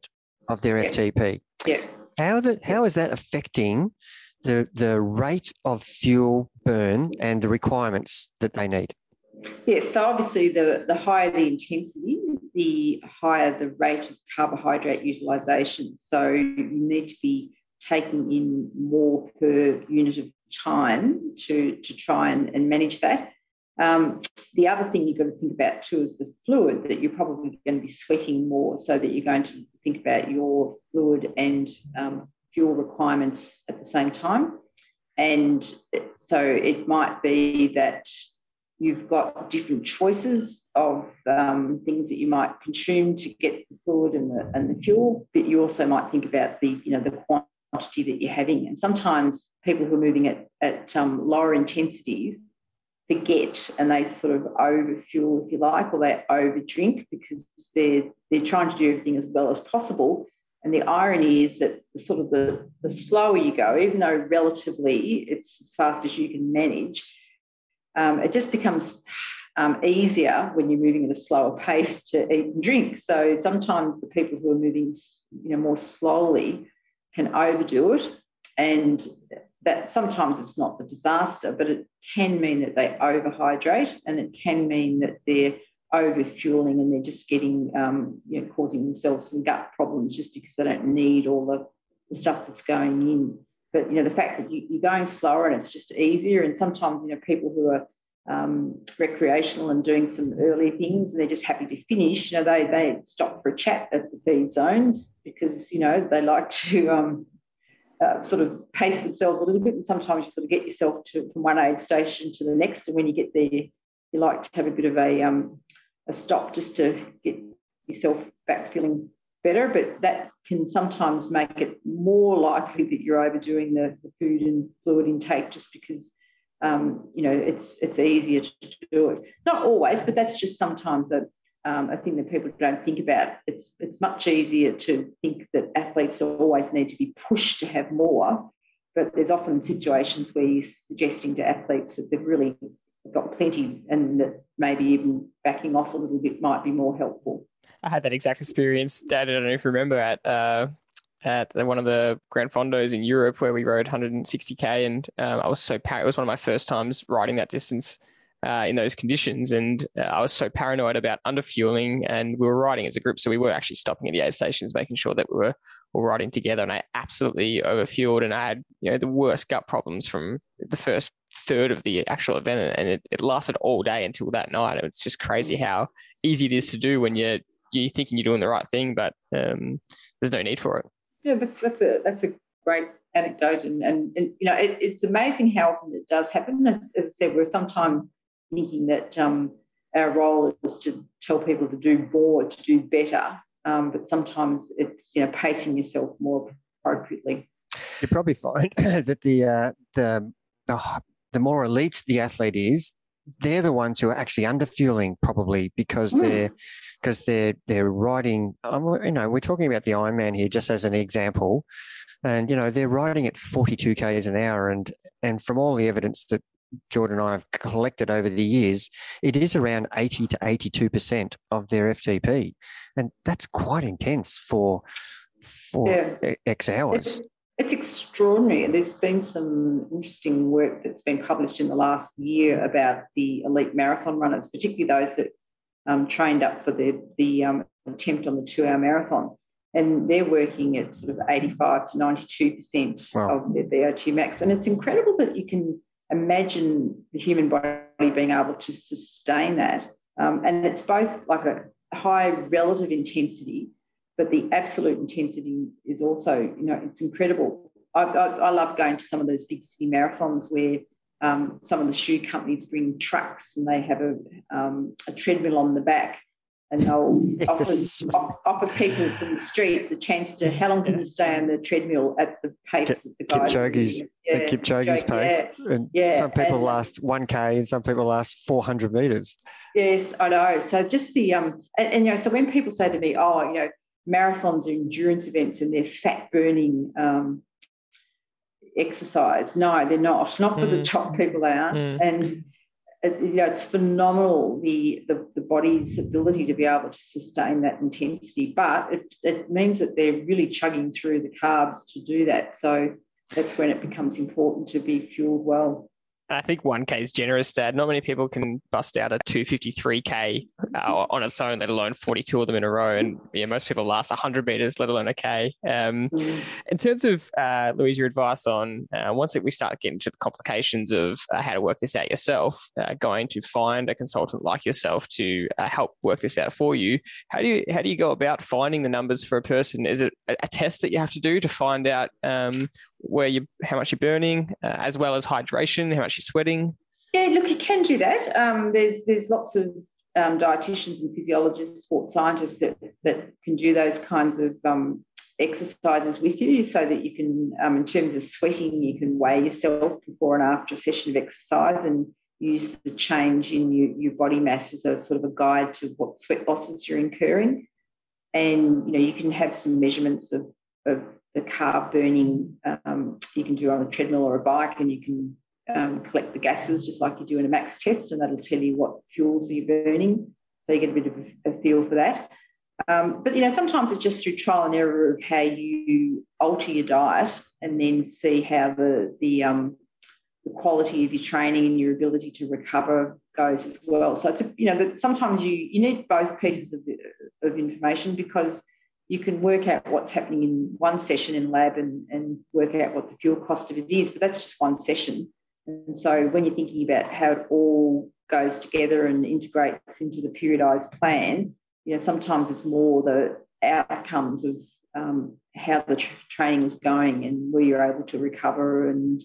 of their yeah. FTP. Yeah. How, that, how is that affecting the, the rate of fuel burn and the requirements that they need? Yes, so obviously the, the higher the intensity, the higher the rate of carbohydrate utilization. So you need to be taking in more per unit of time to, to try and, and manage that. Um, the other thing you've got to think about too is the fluid that you're probably going to be sweating more, so that you're going to think about your fluid and um, fuel requirements at the same time. And so it might be that You've got different choices of um, things that you might consume to get the fluid and the, and the fuel, but you also might think about the, you know, the quantity that you're having. And sometimes people who are moving at, at um, lower intensities forget and they sort of overfuel, if you like, or they overdrink because they're they're trying to do everything as well as possible. And the irony is that the sort of the, the slower you go, even though relatively it's as fast as you can manage, um, it just becomes um, easier when you're moving at a slower pace to eat and drink. So sometimes the people who are moving, you know, more slowly can overdo it, and that sometimes it's not the disaster, but it can mean that they overhydrate, and it can mean that they're overfueling and they're just getting, um, you know, causing themselves some gut problems just because they don't need all the, the stuff that's going in. But you know the fact that you, are going slower and it's just easier and sometimes you know people who are um, recreational and doing some early things and they're just happy to finish you know they they stop for a chat at the feed zones because you know they like to um, uh, sort of pace themselves a little bit and sometimes you sort of get yourself to from one aid station to the next and when you get there you like to have a bit of a um, a stop just to get yourself back feeling better, but that can sometimes make it more likely that you're overdoing the, the food and fluid intake just because um, you know it's it's easier to do it. Not always, but that's just sometimes a um, a thing that people don't think about. It's it's much easier to think that athletes always need to be pushed to have more, but there's often situations where you're suggesting to athletes that they've really got plenty and that maybe even backing off a little bit might be more helpful. I had that exact experience, Dad. I don't know if you remember at uh, at one of the Gran Fondos in Europe where we rode 160k, and um, I was so par- it was one of my first times riding that distance uh, in those conditions, and uh, I was so paranoid about underfueling, and we were riding as a group, so we were actually stopping at the aid stations, making sure that we were all riding together, and I absolutely overfueled, and I had you know the worst gut problems from the first third of the actual event, and it, it lasted all day until that night. It's just crazy how easy it is to do when you're you're thinking you're doing the right thing, but um, there's no need for it. Yeah, that's that's a that's a great anecdote, and and, and you know it, it's amazing how often it does happen. As, as I said, we're sometimes thinking that um, our role is to tell people to do more, to do better, um, but sometimes it's you know pacing yourself more appropriately. You probably find [coughs] that the uh, the the the more elite the athlete is, they're the ones who are actually underfueling probably because mm. they're because they're they're riding. Um, you know, we're talking about the Ironman here just as an example, and you know they're riding at 42 k's an hour, and and from all the evidence that Jordan and I have collected over the years, it is around 80 to 82 percent of their FTP, and that's quite intense for for yeah. X hours. It's, it's extraordinary. There's been some interesting work that's been published in the last year about the elite marathon runners, particularly those that um, trained up for the, the um, attempt on the two hour marathon. And they're working at sort of 85 to 92% wow. of their VO2 max. And it's incredible that you can imagine the human body being able to sustain that. Um, and it's both like a high relative intensity but the absolute intensity is also, you know, it's incredible. I, I, I love going to some of those big city marathons where um, some of the shoe companies bring trucks and they have a, um, a treadmill on the back and they'll [laughs] yes. offer, offer people from the street the chance to how long can you stay on the treadmill at the pace Kip, that the guy Kipchoge's, yeah, the Kipchoge's pace. Yeah, and yeah. some people and, last 1K and some people last 400 meters. Yes, I know. So just the, um, and, and, you know, so when people say to me, oh, you know, marathons are endurance events and they're fat burning um, exercise. No, they're not. Not for mm. the top people, they aren't. Mm. And you know, it's phenomenal the, the, the body's ability to be able to sustain that intensity. But it, it means that they're really chugging through the carbs to do that. So that's when it becomes important to be fueled well. I think 1K is generous, Dad. Not many people can bust out a 253K uh, on its own, let alone 42 of them in a row. And yeah, most people last 100 meters, let alone a K. Um, mm. In terms of, uh, Louise, your advice on uh, once we start getting to the complications of uh, how to work this out yourself, uh, going to find a consultant like yourself to uh, help work this out for you, how do you, how do you go about finding the numbers for a person? Is it a, a test that you have to do to find out um, where you how much you're burning, uh, as well as hydration, how much you're sweating? Yeah, look, you can do that. Um, there's there's lots of um, dietitians and physiologists, sports scientists that, that can do those kinds of um, exercises with you so that you can, um, in terms of sweating, you can weigh yourself before and after a session of exercise and use the change in your, your body mass as a sort of a guide to what sweat losses you're incurring. And you know, you can have some measurements of, of the carb burning um, you can do on a treadmill or a bike, and you can um, collect the gases just like you do in a max test, and that'll tell you what fuels you're burning. So you get a bit of a feel for that. Um, but you know, sometimes it's just through trial and error of how you alter your diet, and then see how the the um, the quality of your training and your ability to recover goes as well. So it's a, you know that sometimes you you need both pieces of, of information because you can work out what's happening in one session in lab and, and work out what the fuel cost of it is, but that's just one session. And so when you're thinking about how it all goes together and integrates into the periodized plan, you know, sometimes it's more the outcomes of um, how the tra- training is going and where you're able to recover and,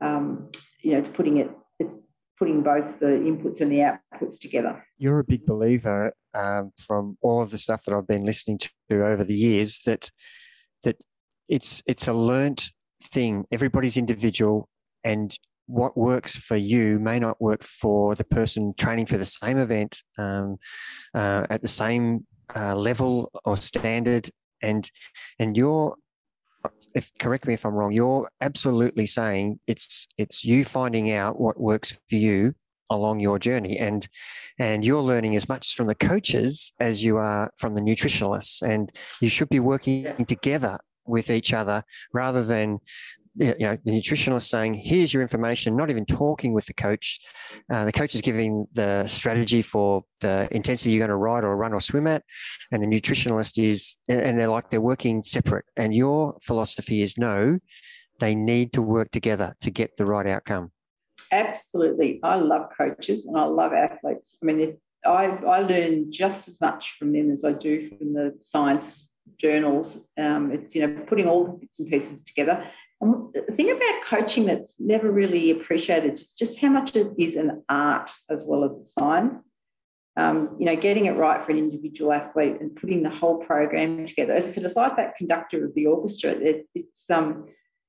um, you know, putting it, it's putting both the inputs and the outputs together. You're a big believer um, from all of the stuff that I've been listening to over the years that that it's it's a learnt thing. Everybody's individual, and what works for you may not work for the person training for the same event um, uh, at the same uh, level or standard. And and you're, if correct me if I'm wrong, you're absolutely saying it's it's you finding out what works for you along your journey and and you're learning as much from the coaches as you are from the nutritionalists. And you should be working together with each other rather than you know, the nutritionist saying, here's your information, not even talking with the coach. Uh, the coach is giving the strategy for the intensity you're going to ride or run or swim at. And the nutritionalist is, and they're like, they're working separate. And your philosophy is no, they need to work together to get the right outcome. Absolutely. I love coaches and I love athletes. I mean, I, I learn just as much from them as I do from the science journals. Um, it's, you know, putting all the bits and pieces together and the thing about coaching that's never really appreciated is just how much it is an art as well as a science. Um, you know, getting it right for an individual athlete and putting the whole program together. As I said, aside that conductor of the orchestra, it, it's um,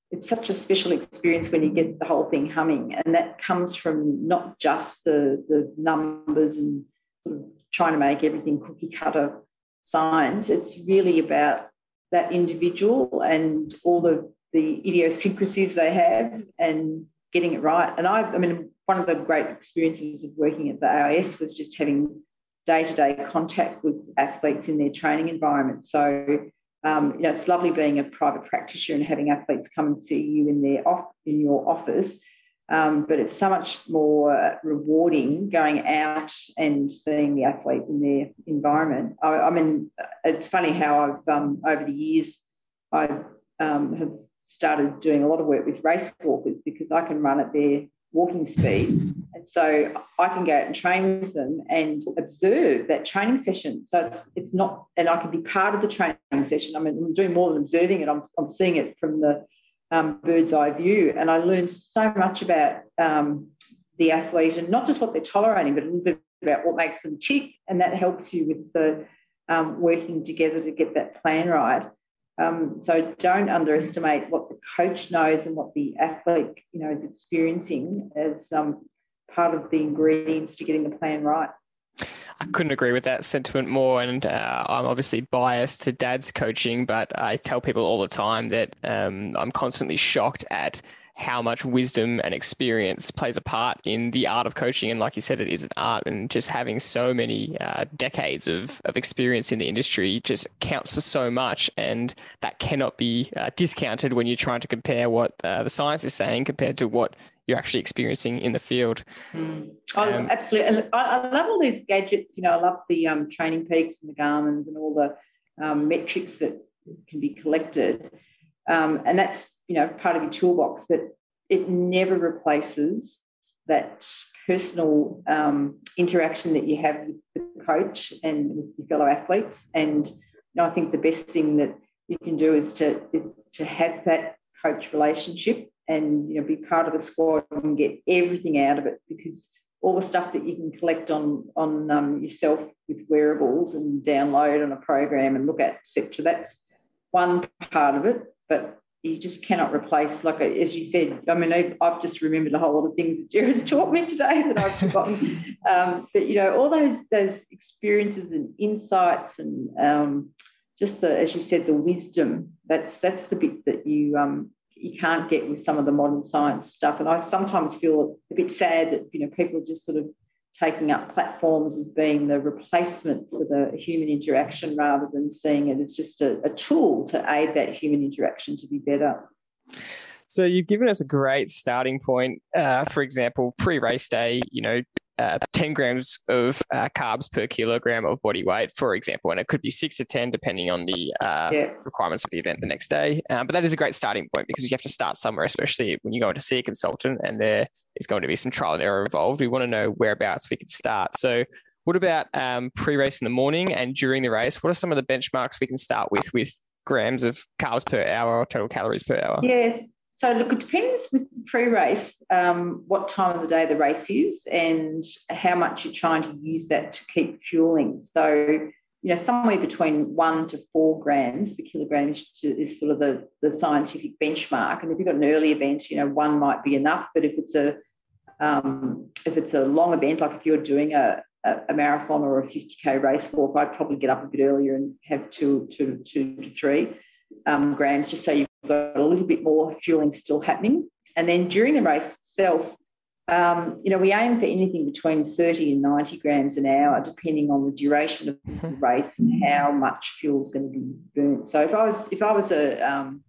it's such a special experience when you get the whole thing humming, and that comes from not just the the numbers and sort of trying to make everything cookie cutter science. It's really about that individual and all the the idiosyncrasies they have and getting it right. And I, I mean, one of the great experiences of working at the AIS was just having day-to-day contact with athletes in their training environment. So, um, you know, it's lovely being a private practitioner and having athletes come and see you in their off in your office. Um, but it's so much more rewarding going out and seeing the athlete in their environment. I, I mean, it's funny how I've um, over the years I um, have started doing a lot of work with race walkers because I can run at their walking speed. And so I can go out and train with them and observe that training session. So it's, it's not, and I can be part of the training session. I mean, I'm doing more than observing it, I'm, I'm seeing it from the um, bird's eye view. And I learn so much about um, the athlete and not just what they're tolerating, but a little bit about what makes them tick. And that helps you with the um, working together to get that plan right. Um, so don't underestimate what the coach knows and what the athlete, you know, is experiencing as um, part of the ingredients to getting the plan right. I couldn't agree with that sentiment more. And uh, I'm obviously biased to dad's coaching, but I tell people all the time that um, I'm constantly shocked at how much wisdom and experience plays a part in the art of coaching. And like you said, it is an art, and just having so many uh, decades of, of experience in the industry just counts for so much. And that cannot be uh, discounted when you're trying to compare what uh, the science is saying compared to what you're actually experiencing in the field. Mm. Um, absolutely. And I, I, love all these gadgets. You know, I love the um, TrainingPeaks and the Garmin's and all the um, metrics that can be collected. Um, and that's you know part of your toolbox, but it never replaces that personal um, interaction that you have with the coach and with your fellow athletes. And you know, I think the best thing that you can do is to is to have that coach relationship and you know be part of the squad and get everything out of it because all the stuff that you can collect on on um, yourself with wearables and download on a program and look at etc that's one part of it but you just cannot replace like as you said i mean i've just remembered a whole lot of things that Jared's taught me today that i've forgotten [laughs] um, but you know all those those experiences and insights and um, just the as you said the wisdom that's that's the bit that you um, you can't get with some of the modern science stuff. And I sometimes feel a bit sad that you know people just sort of taking up platforms as being the replacement for the human interaction rather than seeing it as just a, a tool to aid that human interaction to be better. So you've given us a great starting point. Uh, for example, pre-race day, you know, uh, 10 grams of uh, carbs per kilogram of body weight, for example, and it could be six to 10 depending on the uh, yeah. requirements of the event the next day. Um, but that is a great starting point because you have to start somewhere, especially when you go to see a consultant and there is going to be some trial and error involved. We want to know whereabouts we can start. So, what about um, pre race in the morning and during the race? What are some of the benchmarks we can start with with grams of carbs per hour or total calories per hour? Yes. So look, it depends with pre-race um, what time of the day the race is and how much you're trying to use that to keep fueling. So you know somewhere between one to four grams per kilogram is, is sort of the, the scientific benchmark. And if you've got an early event, you know one might be enough. But if it's a um, if it's a long event, like if you're doing a, a, a marathon or a 50k race walk, I'd probably get up a bit earlier and have two, two, two to three um, grams, just so you've got a little bit more fueling still happening. And then during the race itself, um, you know, we aim for anything between 30 and 90 grams an hour, depending on the duration of the [laughs] race and how much fuel is going to be burnt. So if I was if I was a um,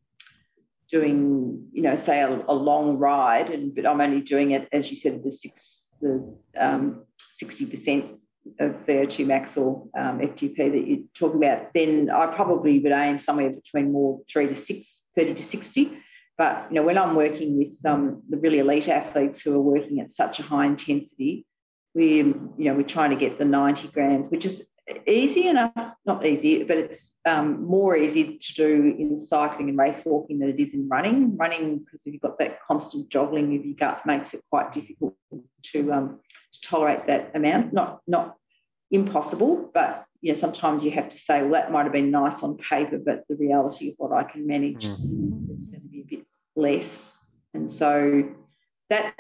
doing, you know, say a, a, long ride, and but I'm only doing it as you said, the six the um, 60% of VO2 max or um, FTP that you're talking about, then I probably would aim somewhere between more three to six, 30 to 60. But you know, when I'm working with um, the really elite athletes who are working at such a high intensity, we you know we're trying to get the 90 grams, which is easy enough, not easy, but it's um, more easy to do in cycling and race walking than it is in running. Running, because if you've got that constant joggling of your gut, makes it quite difficult to um, to tolerate that amount. Not not impossible, but you know sometimes you have to say, well, that might have been nice on paper, but the reality of what I can manage mm. is going to be a bit less. And so that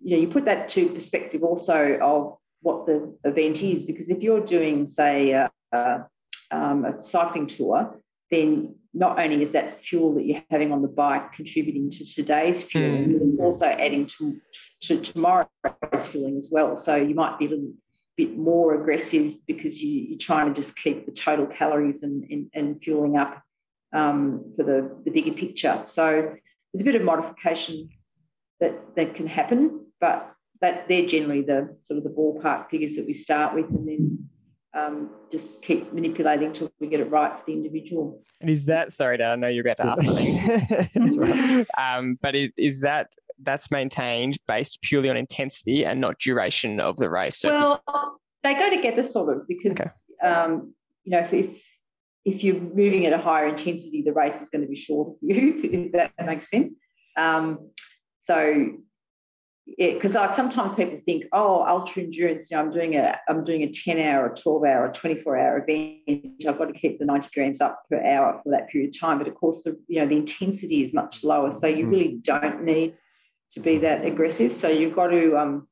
you know you put that to perspective also of what the event is, because if you're doing say a, a, um, a cycling tour, then not only is that fuel that you're having on the bike contributing to today's fueling, mm. it's also adding to, to tomorrow's fueling as well. So you might be a little bit more aggressive because you, are trying to just keep the total calories and, and, and fueling up um, for the, the bigger picture. So there's a bit of modification that, that can happen, but that they're generally the sort of the ballpark figures that we start with and then um, just keep manipulating until we get it right for the individual. And is that sorry, Dad, I know you're about to ask something, [laughs] um, but is, is, that that's maintained based purely on intensity and not duration of the race? So well, they go together sort of because okay. um, you know if, if if you're moving at a higher intensity, the race is going to be shorter for you, [laughs] if that makes sense. Um, so because like sometimes people think, oh, ultra endurance, you know, I'm doing a I'm doing a 10 hour, a 12 hour, a 24 hour event. I've got to keep the 90 grams up per hour for that period of time. But of course, the you know the intensity is much lower, so you mm. really don't need to be that aggressive. So you've got to, um,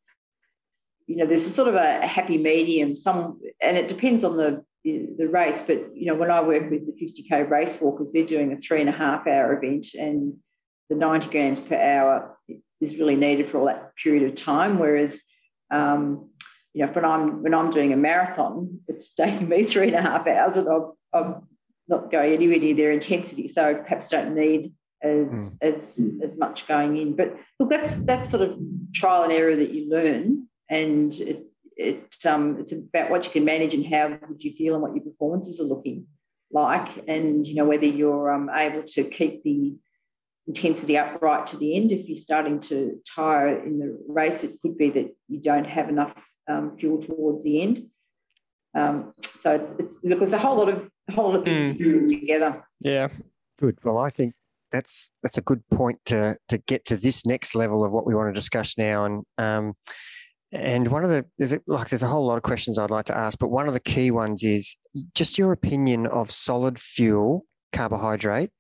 you know, there's sort of a, a happy medium. Some and it depends on the the race. But you know, when I work with the 50k race walkers, they're doing a three and a half hour event, and the 90 grams per hour is really needed for all that period of time. Whereas, um, you know, when I'm when I'm doing a marathon, it's taking me [laughs] three and a half hours, and I'm, I'm not going anywhere near their intensity. So perhaps don't need as mm. as as much going in. But look, that's that's sort of trial and error that you learn, and it it um, it's about what you can manage and how would you feel and what your performances are looking like, and you know whether you're um, able to keep the intensity up right to the end. If you're starting to tire in the race, it could be that you don't have enough um, fuel towards the end. Um, so it's, look, there's a whole lot of a whole lot of things mm. together. Yeah, good. Well, I think that's that's a good point to to get to this next level of what we want to discuss now. And um, and one of the there's a, like there's a whole lot of questions I'd like to ask, but one of the key ones is just your opinion of solid fuel carbohydrate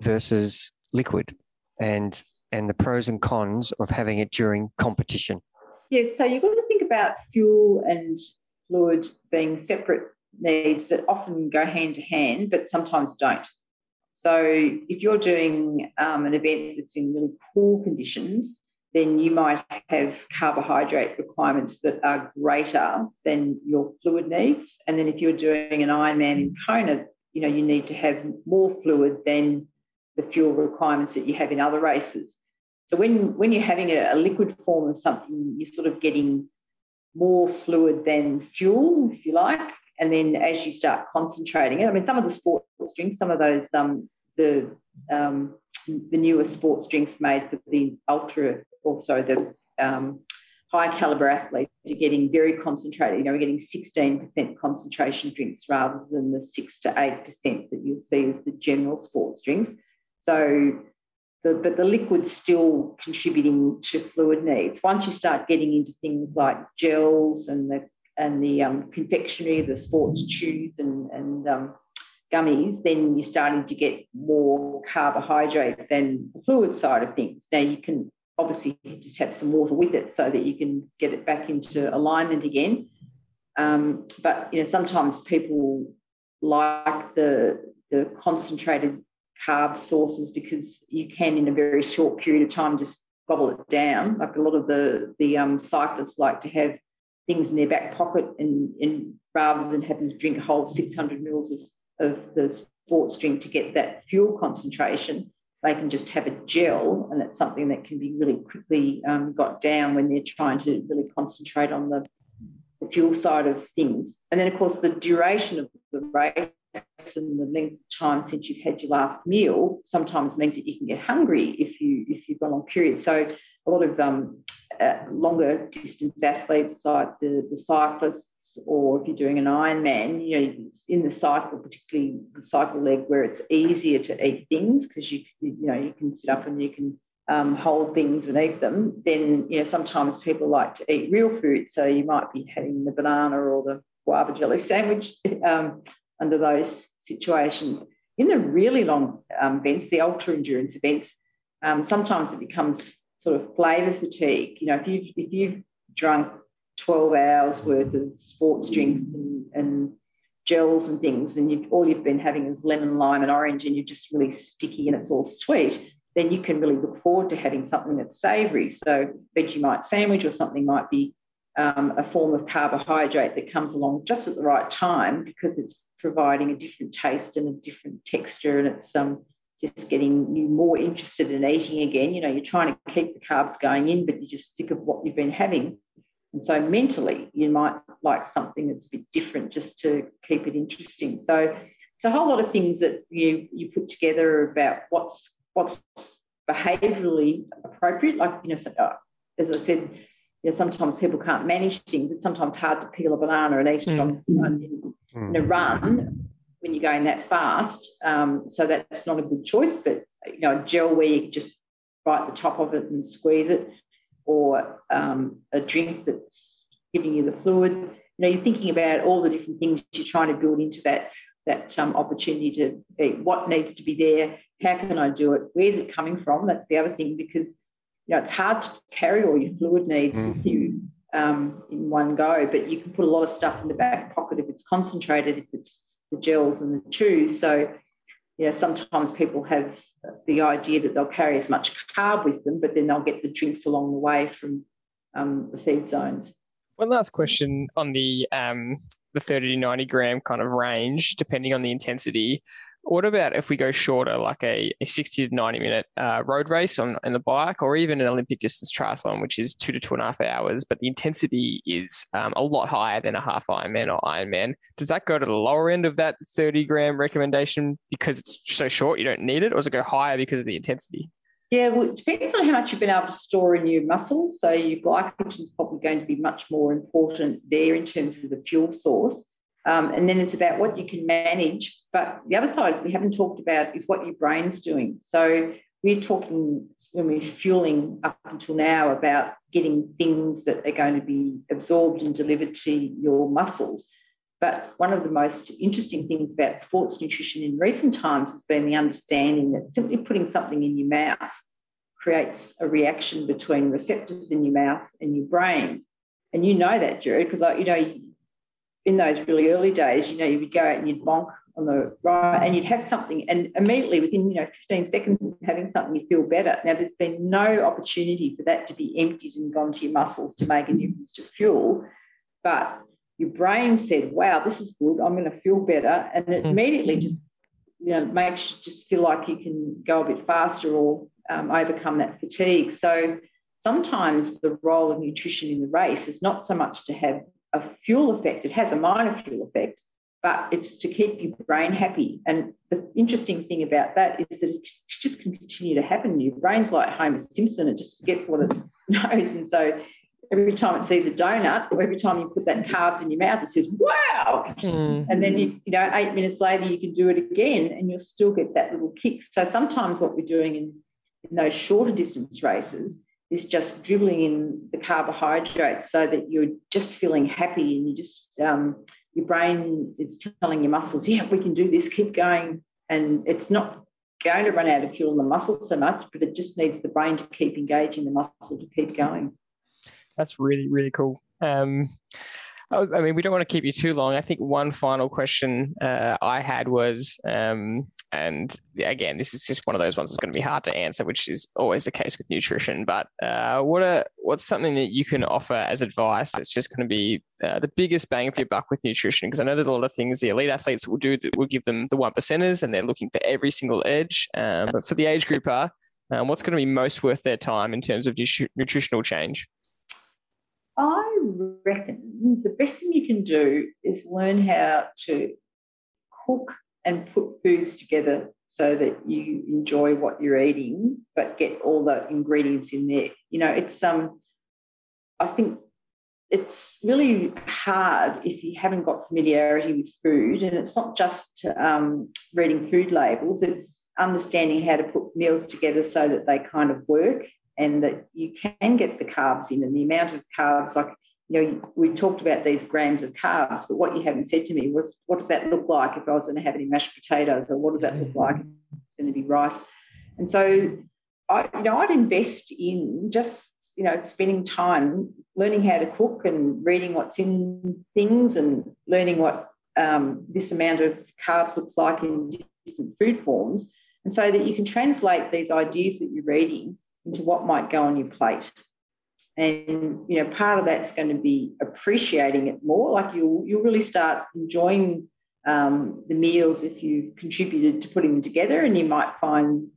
versus liquid, and and the pros and cons of having it during competition. Yes, so you've got to think about fuel and fluid being separate needs that often go hand to hand, but sometimes don't. So if you're doing um, an event that's in really cool conditions, then you might have carbohydrate requirements that are greater than your fluid needs. And then if you're doing an Ironman in Kona, you know, you need to have more fluid than the fuel requirements that you have in other races. So when, when you're having a, a liquid form of something, you're sort of getting more fluid than fuel, if you like. And then as you start concentrating it, I mean, some of the sports drinks, some of those, um, the um, the newer sports drinks made for the ultra, also the um, high caliber athletes, you're getting very concentrated. You know, we're getting 16% concentration drinks rather than the six to eight percent that you'll see as the general sports drinks. So the, but the liquid's still contributing to fluid needs. Once you start getting into things like gels and the and the um, confectionery, the sports chews and, and um, gummies, then you're starting to get more carbohydrate than the fluid side of things. Now you can obviously just have some water with it so that you can get it back into alignment again. Um, but you know sometimes people like the the concentrated carb sources because you can, in a very short period of time, just gobble it down. Like a lot of the the um, cyclists like to have things in their back pocket, and, and rather than having to drink a whole 600 mils of, of the sports drink to get that fuel concentration, they can just have a gel, and it's something that can be really quickly um, got down when they're trying to really concentrate on the, the fuel side of things. And then, of course, the duration of the race and the length of time since you've had your last meal sometimes means that you can get hungry if you if you've got a long period. So a lot of um, uh, longer distance athletes like the, the cyclists or if you're doing an Ironman, you know, in the cycle, particularly the cycle leg where it's easier to eat things because you you know you can sit up and you can um, hold things and eat them, then you know sometimes people like to eat real food. So you might be having the banana or the guava jelly sandwich [laughs] um, under those situations. In the really long um, events, the ultra endurance events, um, sometimes it becomes sort of flavour fatigue. You know, if you've if you've drunk 12 hours worth of sports drinks and, and gels and things, and you've, all you've been having is lemon, lime, and orange, and you're just really sticky and it's all sweet, then you can really look forward to having something that's savoury. So, Vegemite sandwich or something might be um, a form of carbohydrate that comes along just at the right time because it's providing a different taste and a different texture, and it's um, just getting you more interested in eating again. You know, you're trying to keep the carbs going in, but you're just sick of what you've been having. And so mentally, you might like something that's a bit different just to keep it interesting. So it's a whole lot of things that you you put together about what's what's behaviourally appropriate. Like you know, uh, as I said, you know, sometimes people can't manage things. It's sometimes hard to peel a banana and eat it mm. on, in, in a run when you're going that fast. Um, so that's not a good choice. But you know, a gel where you just bite the top of it and squeeze it, or um, a drink that's giving you the fluid. You know, you're thinking about all the different things you're trying to build into that that um, opportunity to be, what needs to be there. How can I do it? Where's it coming from? That's the other thing because you know it's hard to carry all your fluid needs mm. with you um, in one go, but you can put a lot of stuff in the back pocket if it's concentrated, if it's the gels and the chews. So, yeah, sometimes people have the idea that they'll carry as much carb with them, but then they'll get the drinks along the way from um, the feed zones. One last question on the um, the 30 to 90 gram kind of range, depending on the intensity. What about if we go shorter, like a, a 60 to 90 minute uh, road race on, the bike, or even an Olympic distance triathlon, which is two to two and a half hours, but the intensity is um, a lot higher than a half Ironman or Ironman? Does that go to the lower end of that 30 gram recommendation because it's so short, you don't need it, or does it go higher because of the intensity? Yeah, well, it depends on how much you've been able to store in your muscles. So your glycogen is probably going to be much more important there in terms of the fuel source. Um, and then it's about what you can manage. But the other side we haven't talked about is what your brain's doing. So we're talking when we're fueling up until now about getting things that are going to be absorbed and delivered to your muscles. But one of the most interesting things about sports nutrition in recent times has been the understanding that simply putting something in your mouth creates a reaction between receptors in your mouth and your brain. And you know that, Jared, because like, you know, in those really early days, you know, you would go out and you'd bonk on the right and you'd have something and immediately within, you know, 15 seconds of having something, you feel better. Now, there's been no opportunity for that to be emptied and gone to your muscles to make a difference to fuel. But your brain said, wow, this is good. I'm going to feel better. And it mm-hmm. immediately just, you know, makes you just feel like you can go a bit faster or um, overcome that fatigue. So sometimes the role of nutrition in the race is not so much to have a fuel effect, it has a minor fuel effect, but it's to keep your brain happy. And the interesting thing about that is that it just can continue to happen. Your brain's like Homer Simpson, it just forgets what it [laughs] knows. And so every time it sees a donut or every time you put that carbs in your mouth, it says, wow. Mm. And then, you, you know, eight minutes later, you can do it again and you'll still get that little kick. So sometimes what we're doing in, in those shorter distance races is just dribbling in the carbohydrates so that you're just feeling happy and you just, um, your brain is telling your muscles, yeah, we can do this, keep going. And it's not going to run out of fuel in the muscle so much, but it just needs the brain to keep engaging the muscle to keep going. That's really, really cool. Um, I mean, we don't want to keep you too long. I think one final question uh, I had was, um, and again, this is just one of those ones that's going to be hard to answer, which is always the case with nutrition. But uh, what are what's something that you can offer as advice that's just going to be uh, the biggest bang for your buck with nutrition? Because I know there's a lot of things the elite athletes will do that will give them the one percenters, and they're looking for every single edge. Um, but for the age grouper, um, what's going to be most worth their time in terms of nutritional change? I reckon the best thing you can do is learn how to cook and put foods together so that you enjoy what you're eating, but get all the ingredients in there. You know, it's um, I think it's really hard if you haven't got familiarity with food, and it's not just um, reading food labels; it's understanding how to put meals together so that they kind of work and that you can get the carbs in and the amount of carbs like you know we talked about these grams of carbs but what you haven't said to me was what does that look like if i was going to have any mashed potatoes or what does that look like it's going to be rice and so i you know i'd invest in just you know spending time learning how to cook and reading what's in things and learning what um, this amount of carbs looks like in different food forms and so that you can translate these ideas that you're reading into what might go on your plate. And you know, part of that's going to be appreciating it more. Like you'll you'll really start enjoying um, the meals if you've contributed to putting them together, and you might find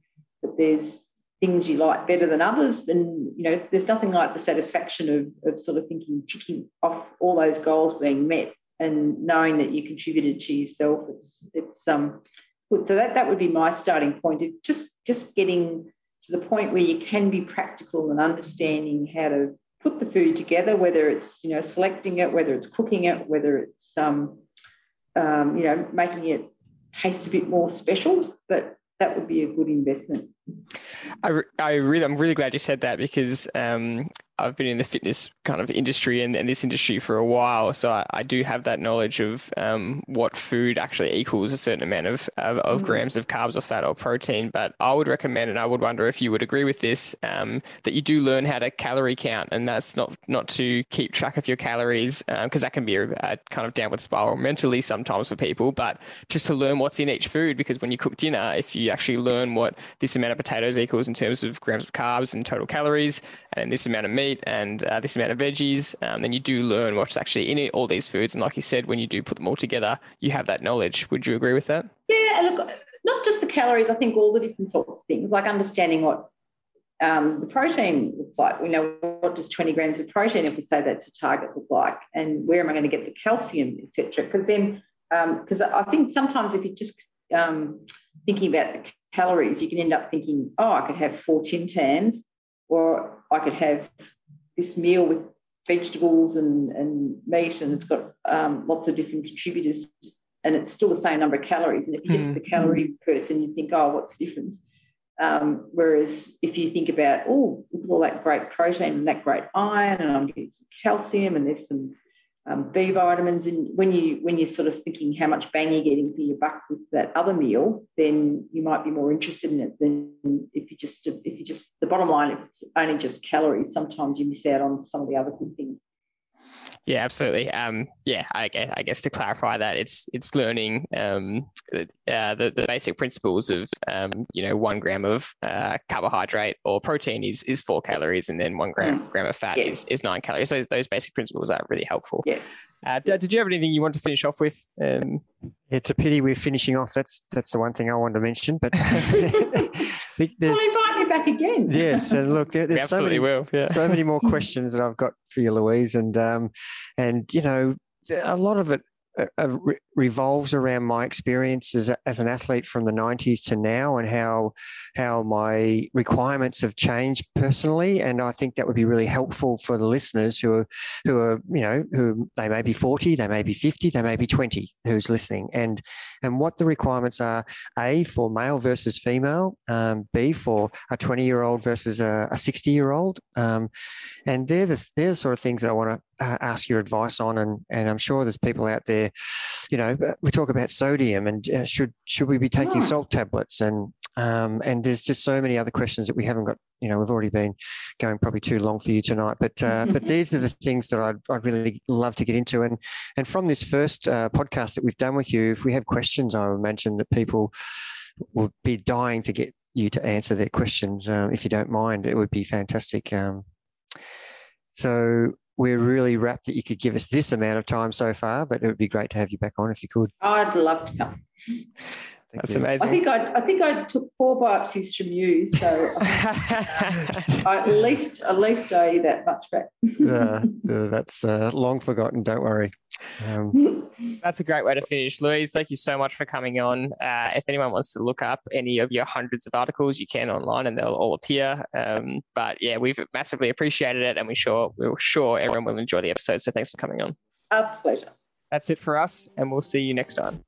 that there's things you like better than others. And you know, there's nothing like the satisfaction of, of sort of thinking ticking off all those goals being met and knowing that you contributed to yourself. It's it's um good. So that that would be my starting point. Just just getting the point where you can be practical and understanding how to put the food together, whether it's you know selecting it, whether it's cooking it, whether it's um, um, you know making it taste a bit more special. But that would be a good investment. I, I really, I'm really glad you said that because um, I've been in the fitness kind of industry and, and this industry for a while, so I, I do have that knowledge of um, what food actually equals a certain amount of of, of mm. grams of carbs or fat or protein. But I would recommend, and I would wonder if you would agree with this, um, that you do learn how to calorie count, and that's not not to keep track of your calories because um, that can be a, a, kind of downward spiral mentally sometimes for people, but just to learn what's in each food because when you cook dinner, if you actually learn what this amount of potatoes equals in terms of grams of carbs and total calories, and this amount of meat and uh, this amount of veggies, um, then you do learn what's actually in all these foods. And like you said, when you do put them all together, you have that knowledge. Would you agree with that? Yeah, look, not just the calories. I think all the different sorts of things, like understanding what um, the protein looks like. We know what does 20 grams of protein, if we say that's a target, look like, and where am I going to get the calcium, etc. Because then, because um, I think sometimes if you're just um, thinking about the calories, you can end up thinking, oh, I could have four Tim Tams, or I could have this meal with vegetables and, and meat, and it's got um, lots of different contributors, and it's still the same number of calories. And if you're mm. just the calorie person, you think, oh, what's the difference? Um, whereas if you think about, oh, look at all that great protein and that great iron, and I'm getting some calcium, and there's some um, B vitamins, and when you when you're sort of thinking how much bang you're getting for your buck with that other meal, then you might be more interested in it than if you just if you just the bottom line if it's only just calories. Sometimes you miss out on some of the other good things. Yeah, absolutely. Um, yeah, I guess, I guess to clarify that it's it's learning um, uh, the the basic principles of um, you know one gram of uh, carbohydrate or protein is is four calories, and then one gram mm. gram of fat yeah. is is nine calories. So those basic principles are really helpful. Yeah. Uh, did you have anything you want to finish off with? Um, it's a pity we're finishing off. That's that's the one thing I wanted to mention. But [laughs] [laughs] there's, back again. yes, and look, there, there's so many, will. Yeah. so many more [laughs] questions that I've got for you, Louise, and um, and you know, a lot of it uh, uh revolves around my experiences as, an athlete from the 90s to now and how how my requirements have changed personally. And I think that would be really helpful for the listeners who are who are you know who they may be 40 they may be 50 they may be 20 who's listening. And and what the requirements are a for male versus female um, b for a 20 year old versus a, a 60 year old um, and they're the they're the sort of things that I want to uh, ask your advice on. And and I'm sure there's people out there you know, we talk about sodium and uh, should should we be taking oh. salt tablets and um, and there's just so many other questions that we haven't got. You know, we've already been going probably too long for you tonight, but uh, [laughs] but these are the things that I'd, I'd really love to get into. And and from this first uh, podcast that we've done with you, if we have questions, I imagine that people would be dying to get you to answer their questions. Um, if you don't mind, it would be fantastic. Um, so we're really rapt that you could give us this amount of time so far, but it would be great to have you back on if you could. Oh, I'd love to come. Thank That's you. amazing. I think I, I think I took four biopsies from you, so I, [laughs] at least at least owe you that much back. uh, [laughs] that's uh, long forgotten. Don't worry. Um, [laughs] that's a great way to finish, Louise. Thank you so much for coming on. Uh, if anyone wants to look up any of your hundreds of articles, you can online, and they'll all appear. Um, but yeah, we've massively appreciated it, and we sure we're sure everyone will enjoy the episode. So thanks for coming on. A pleasure. That's it for us, and we'll see you next time.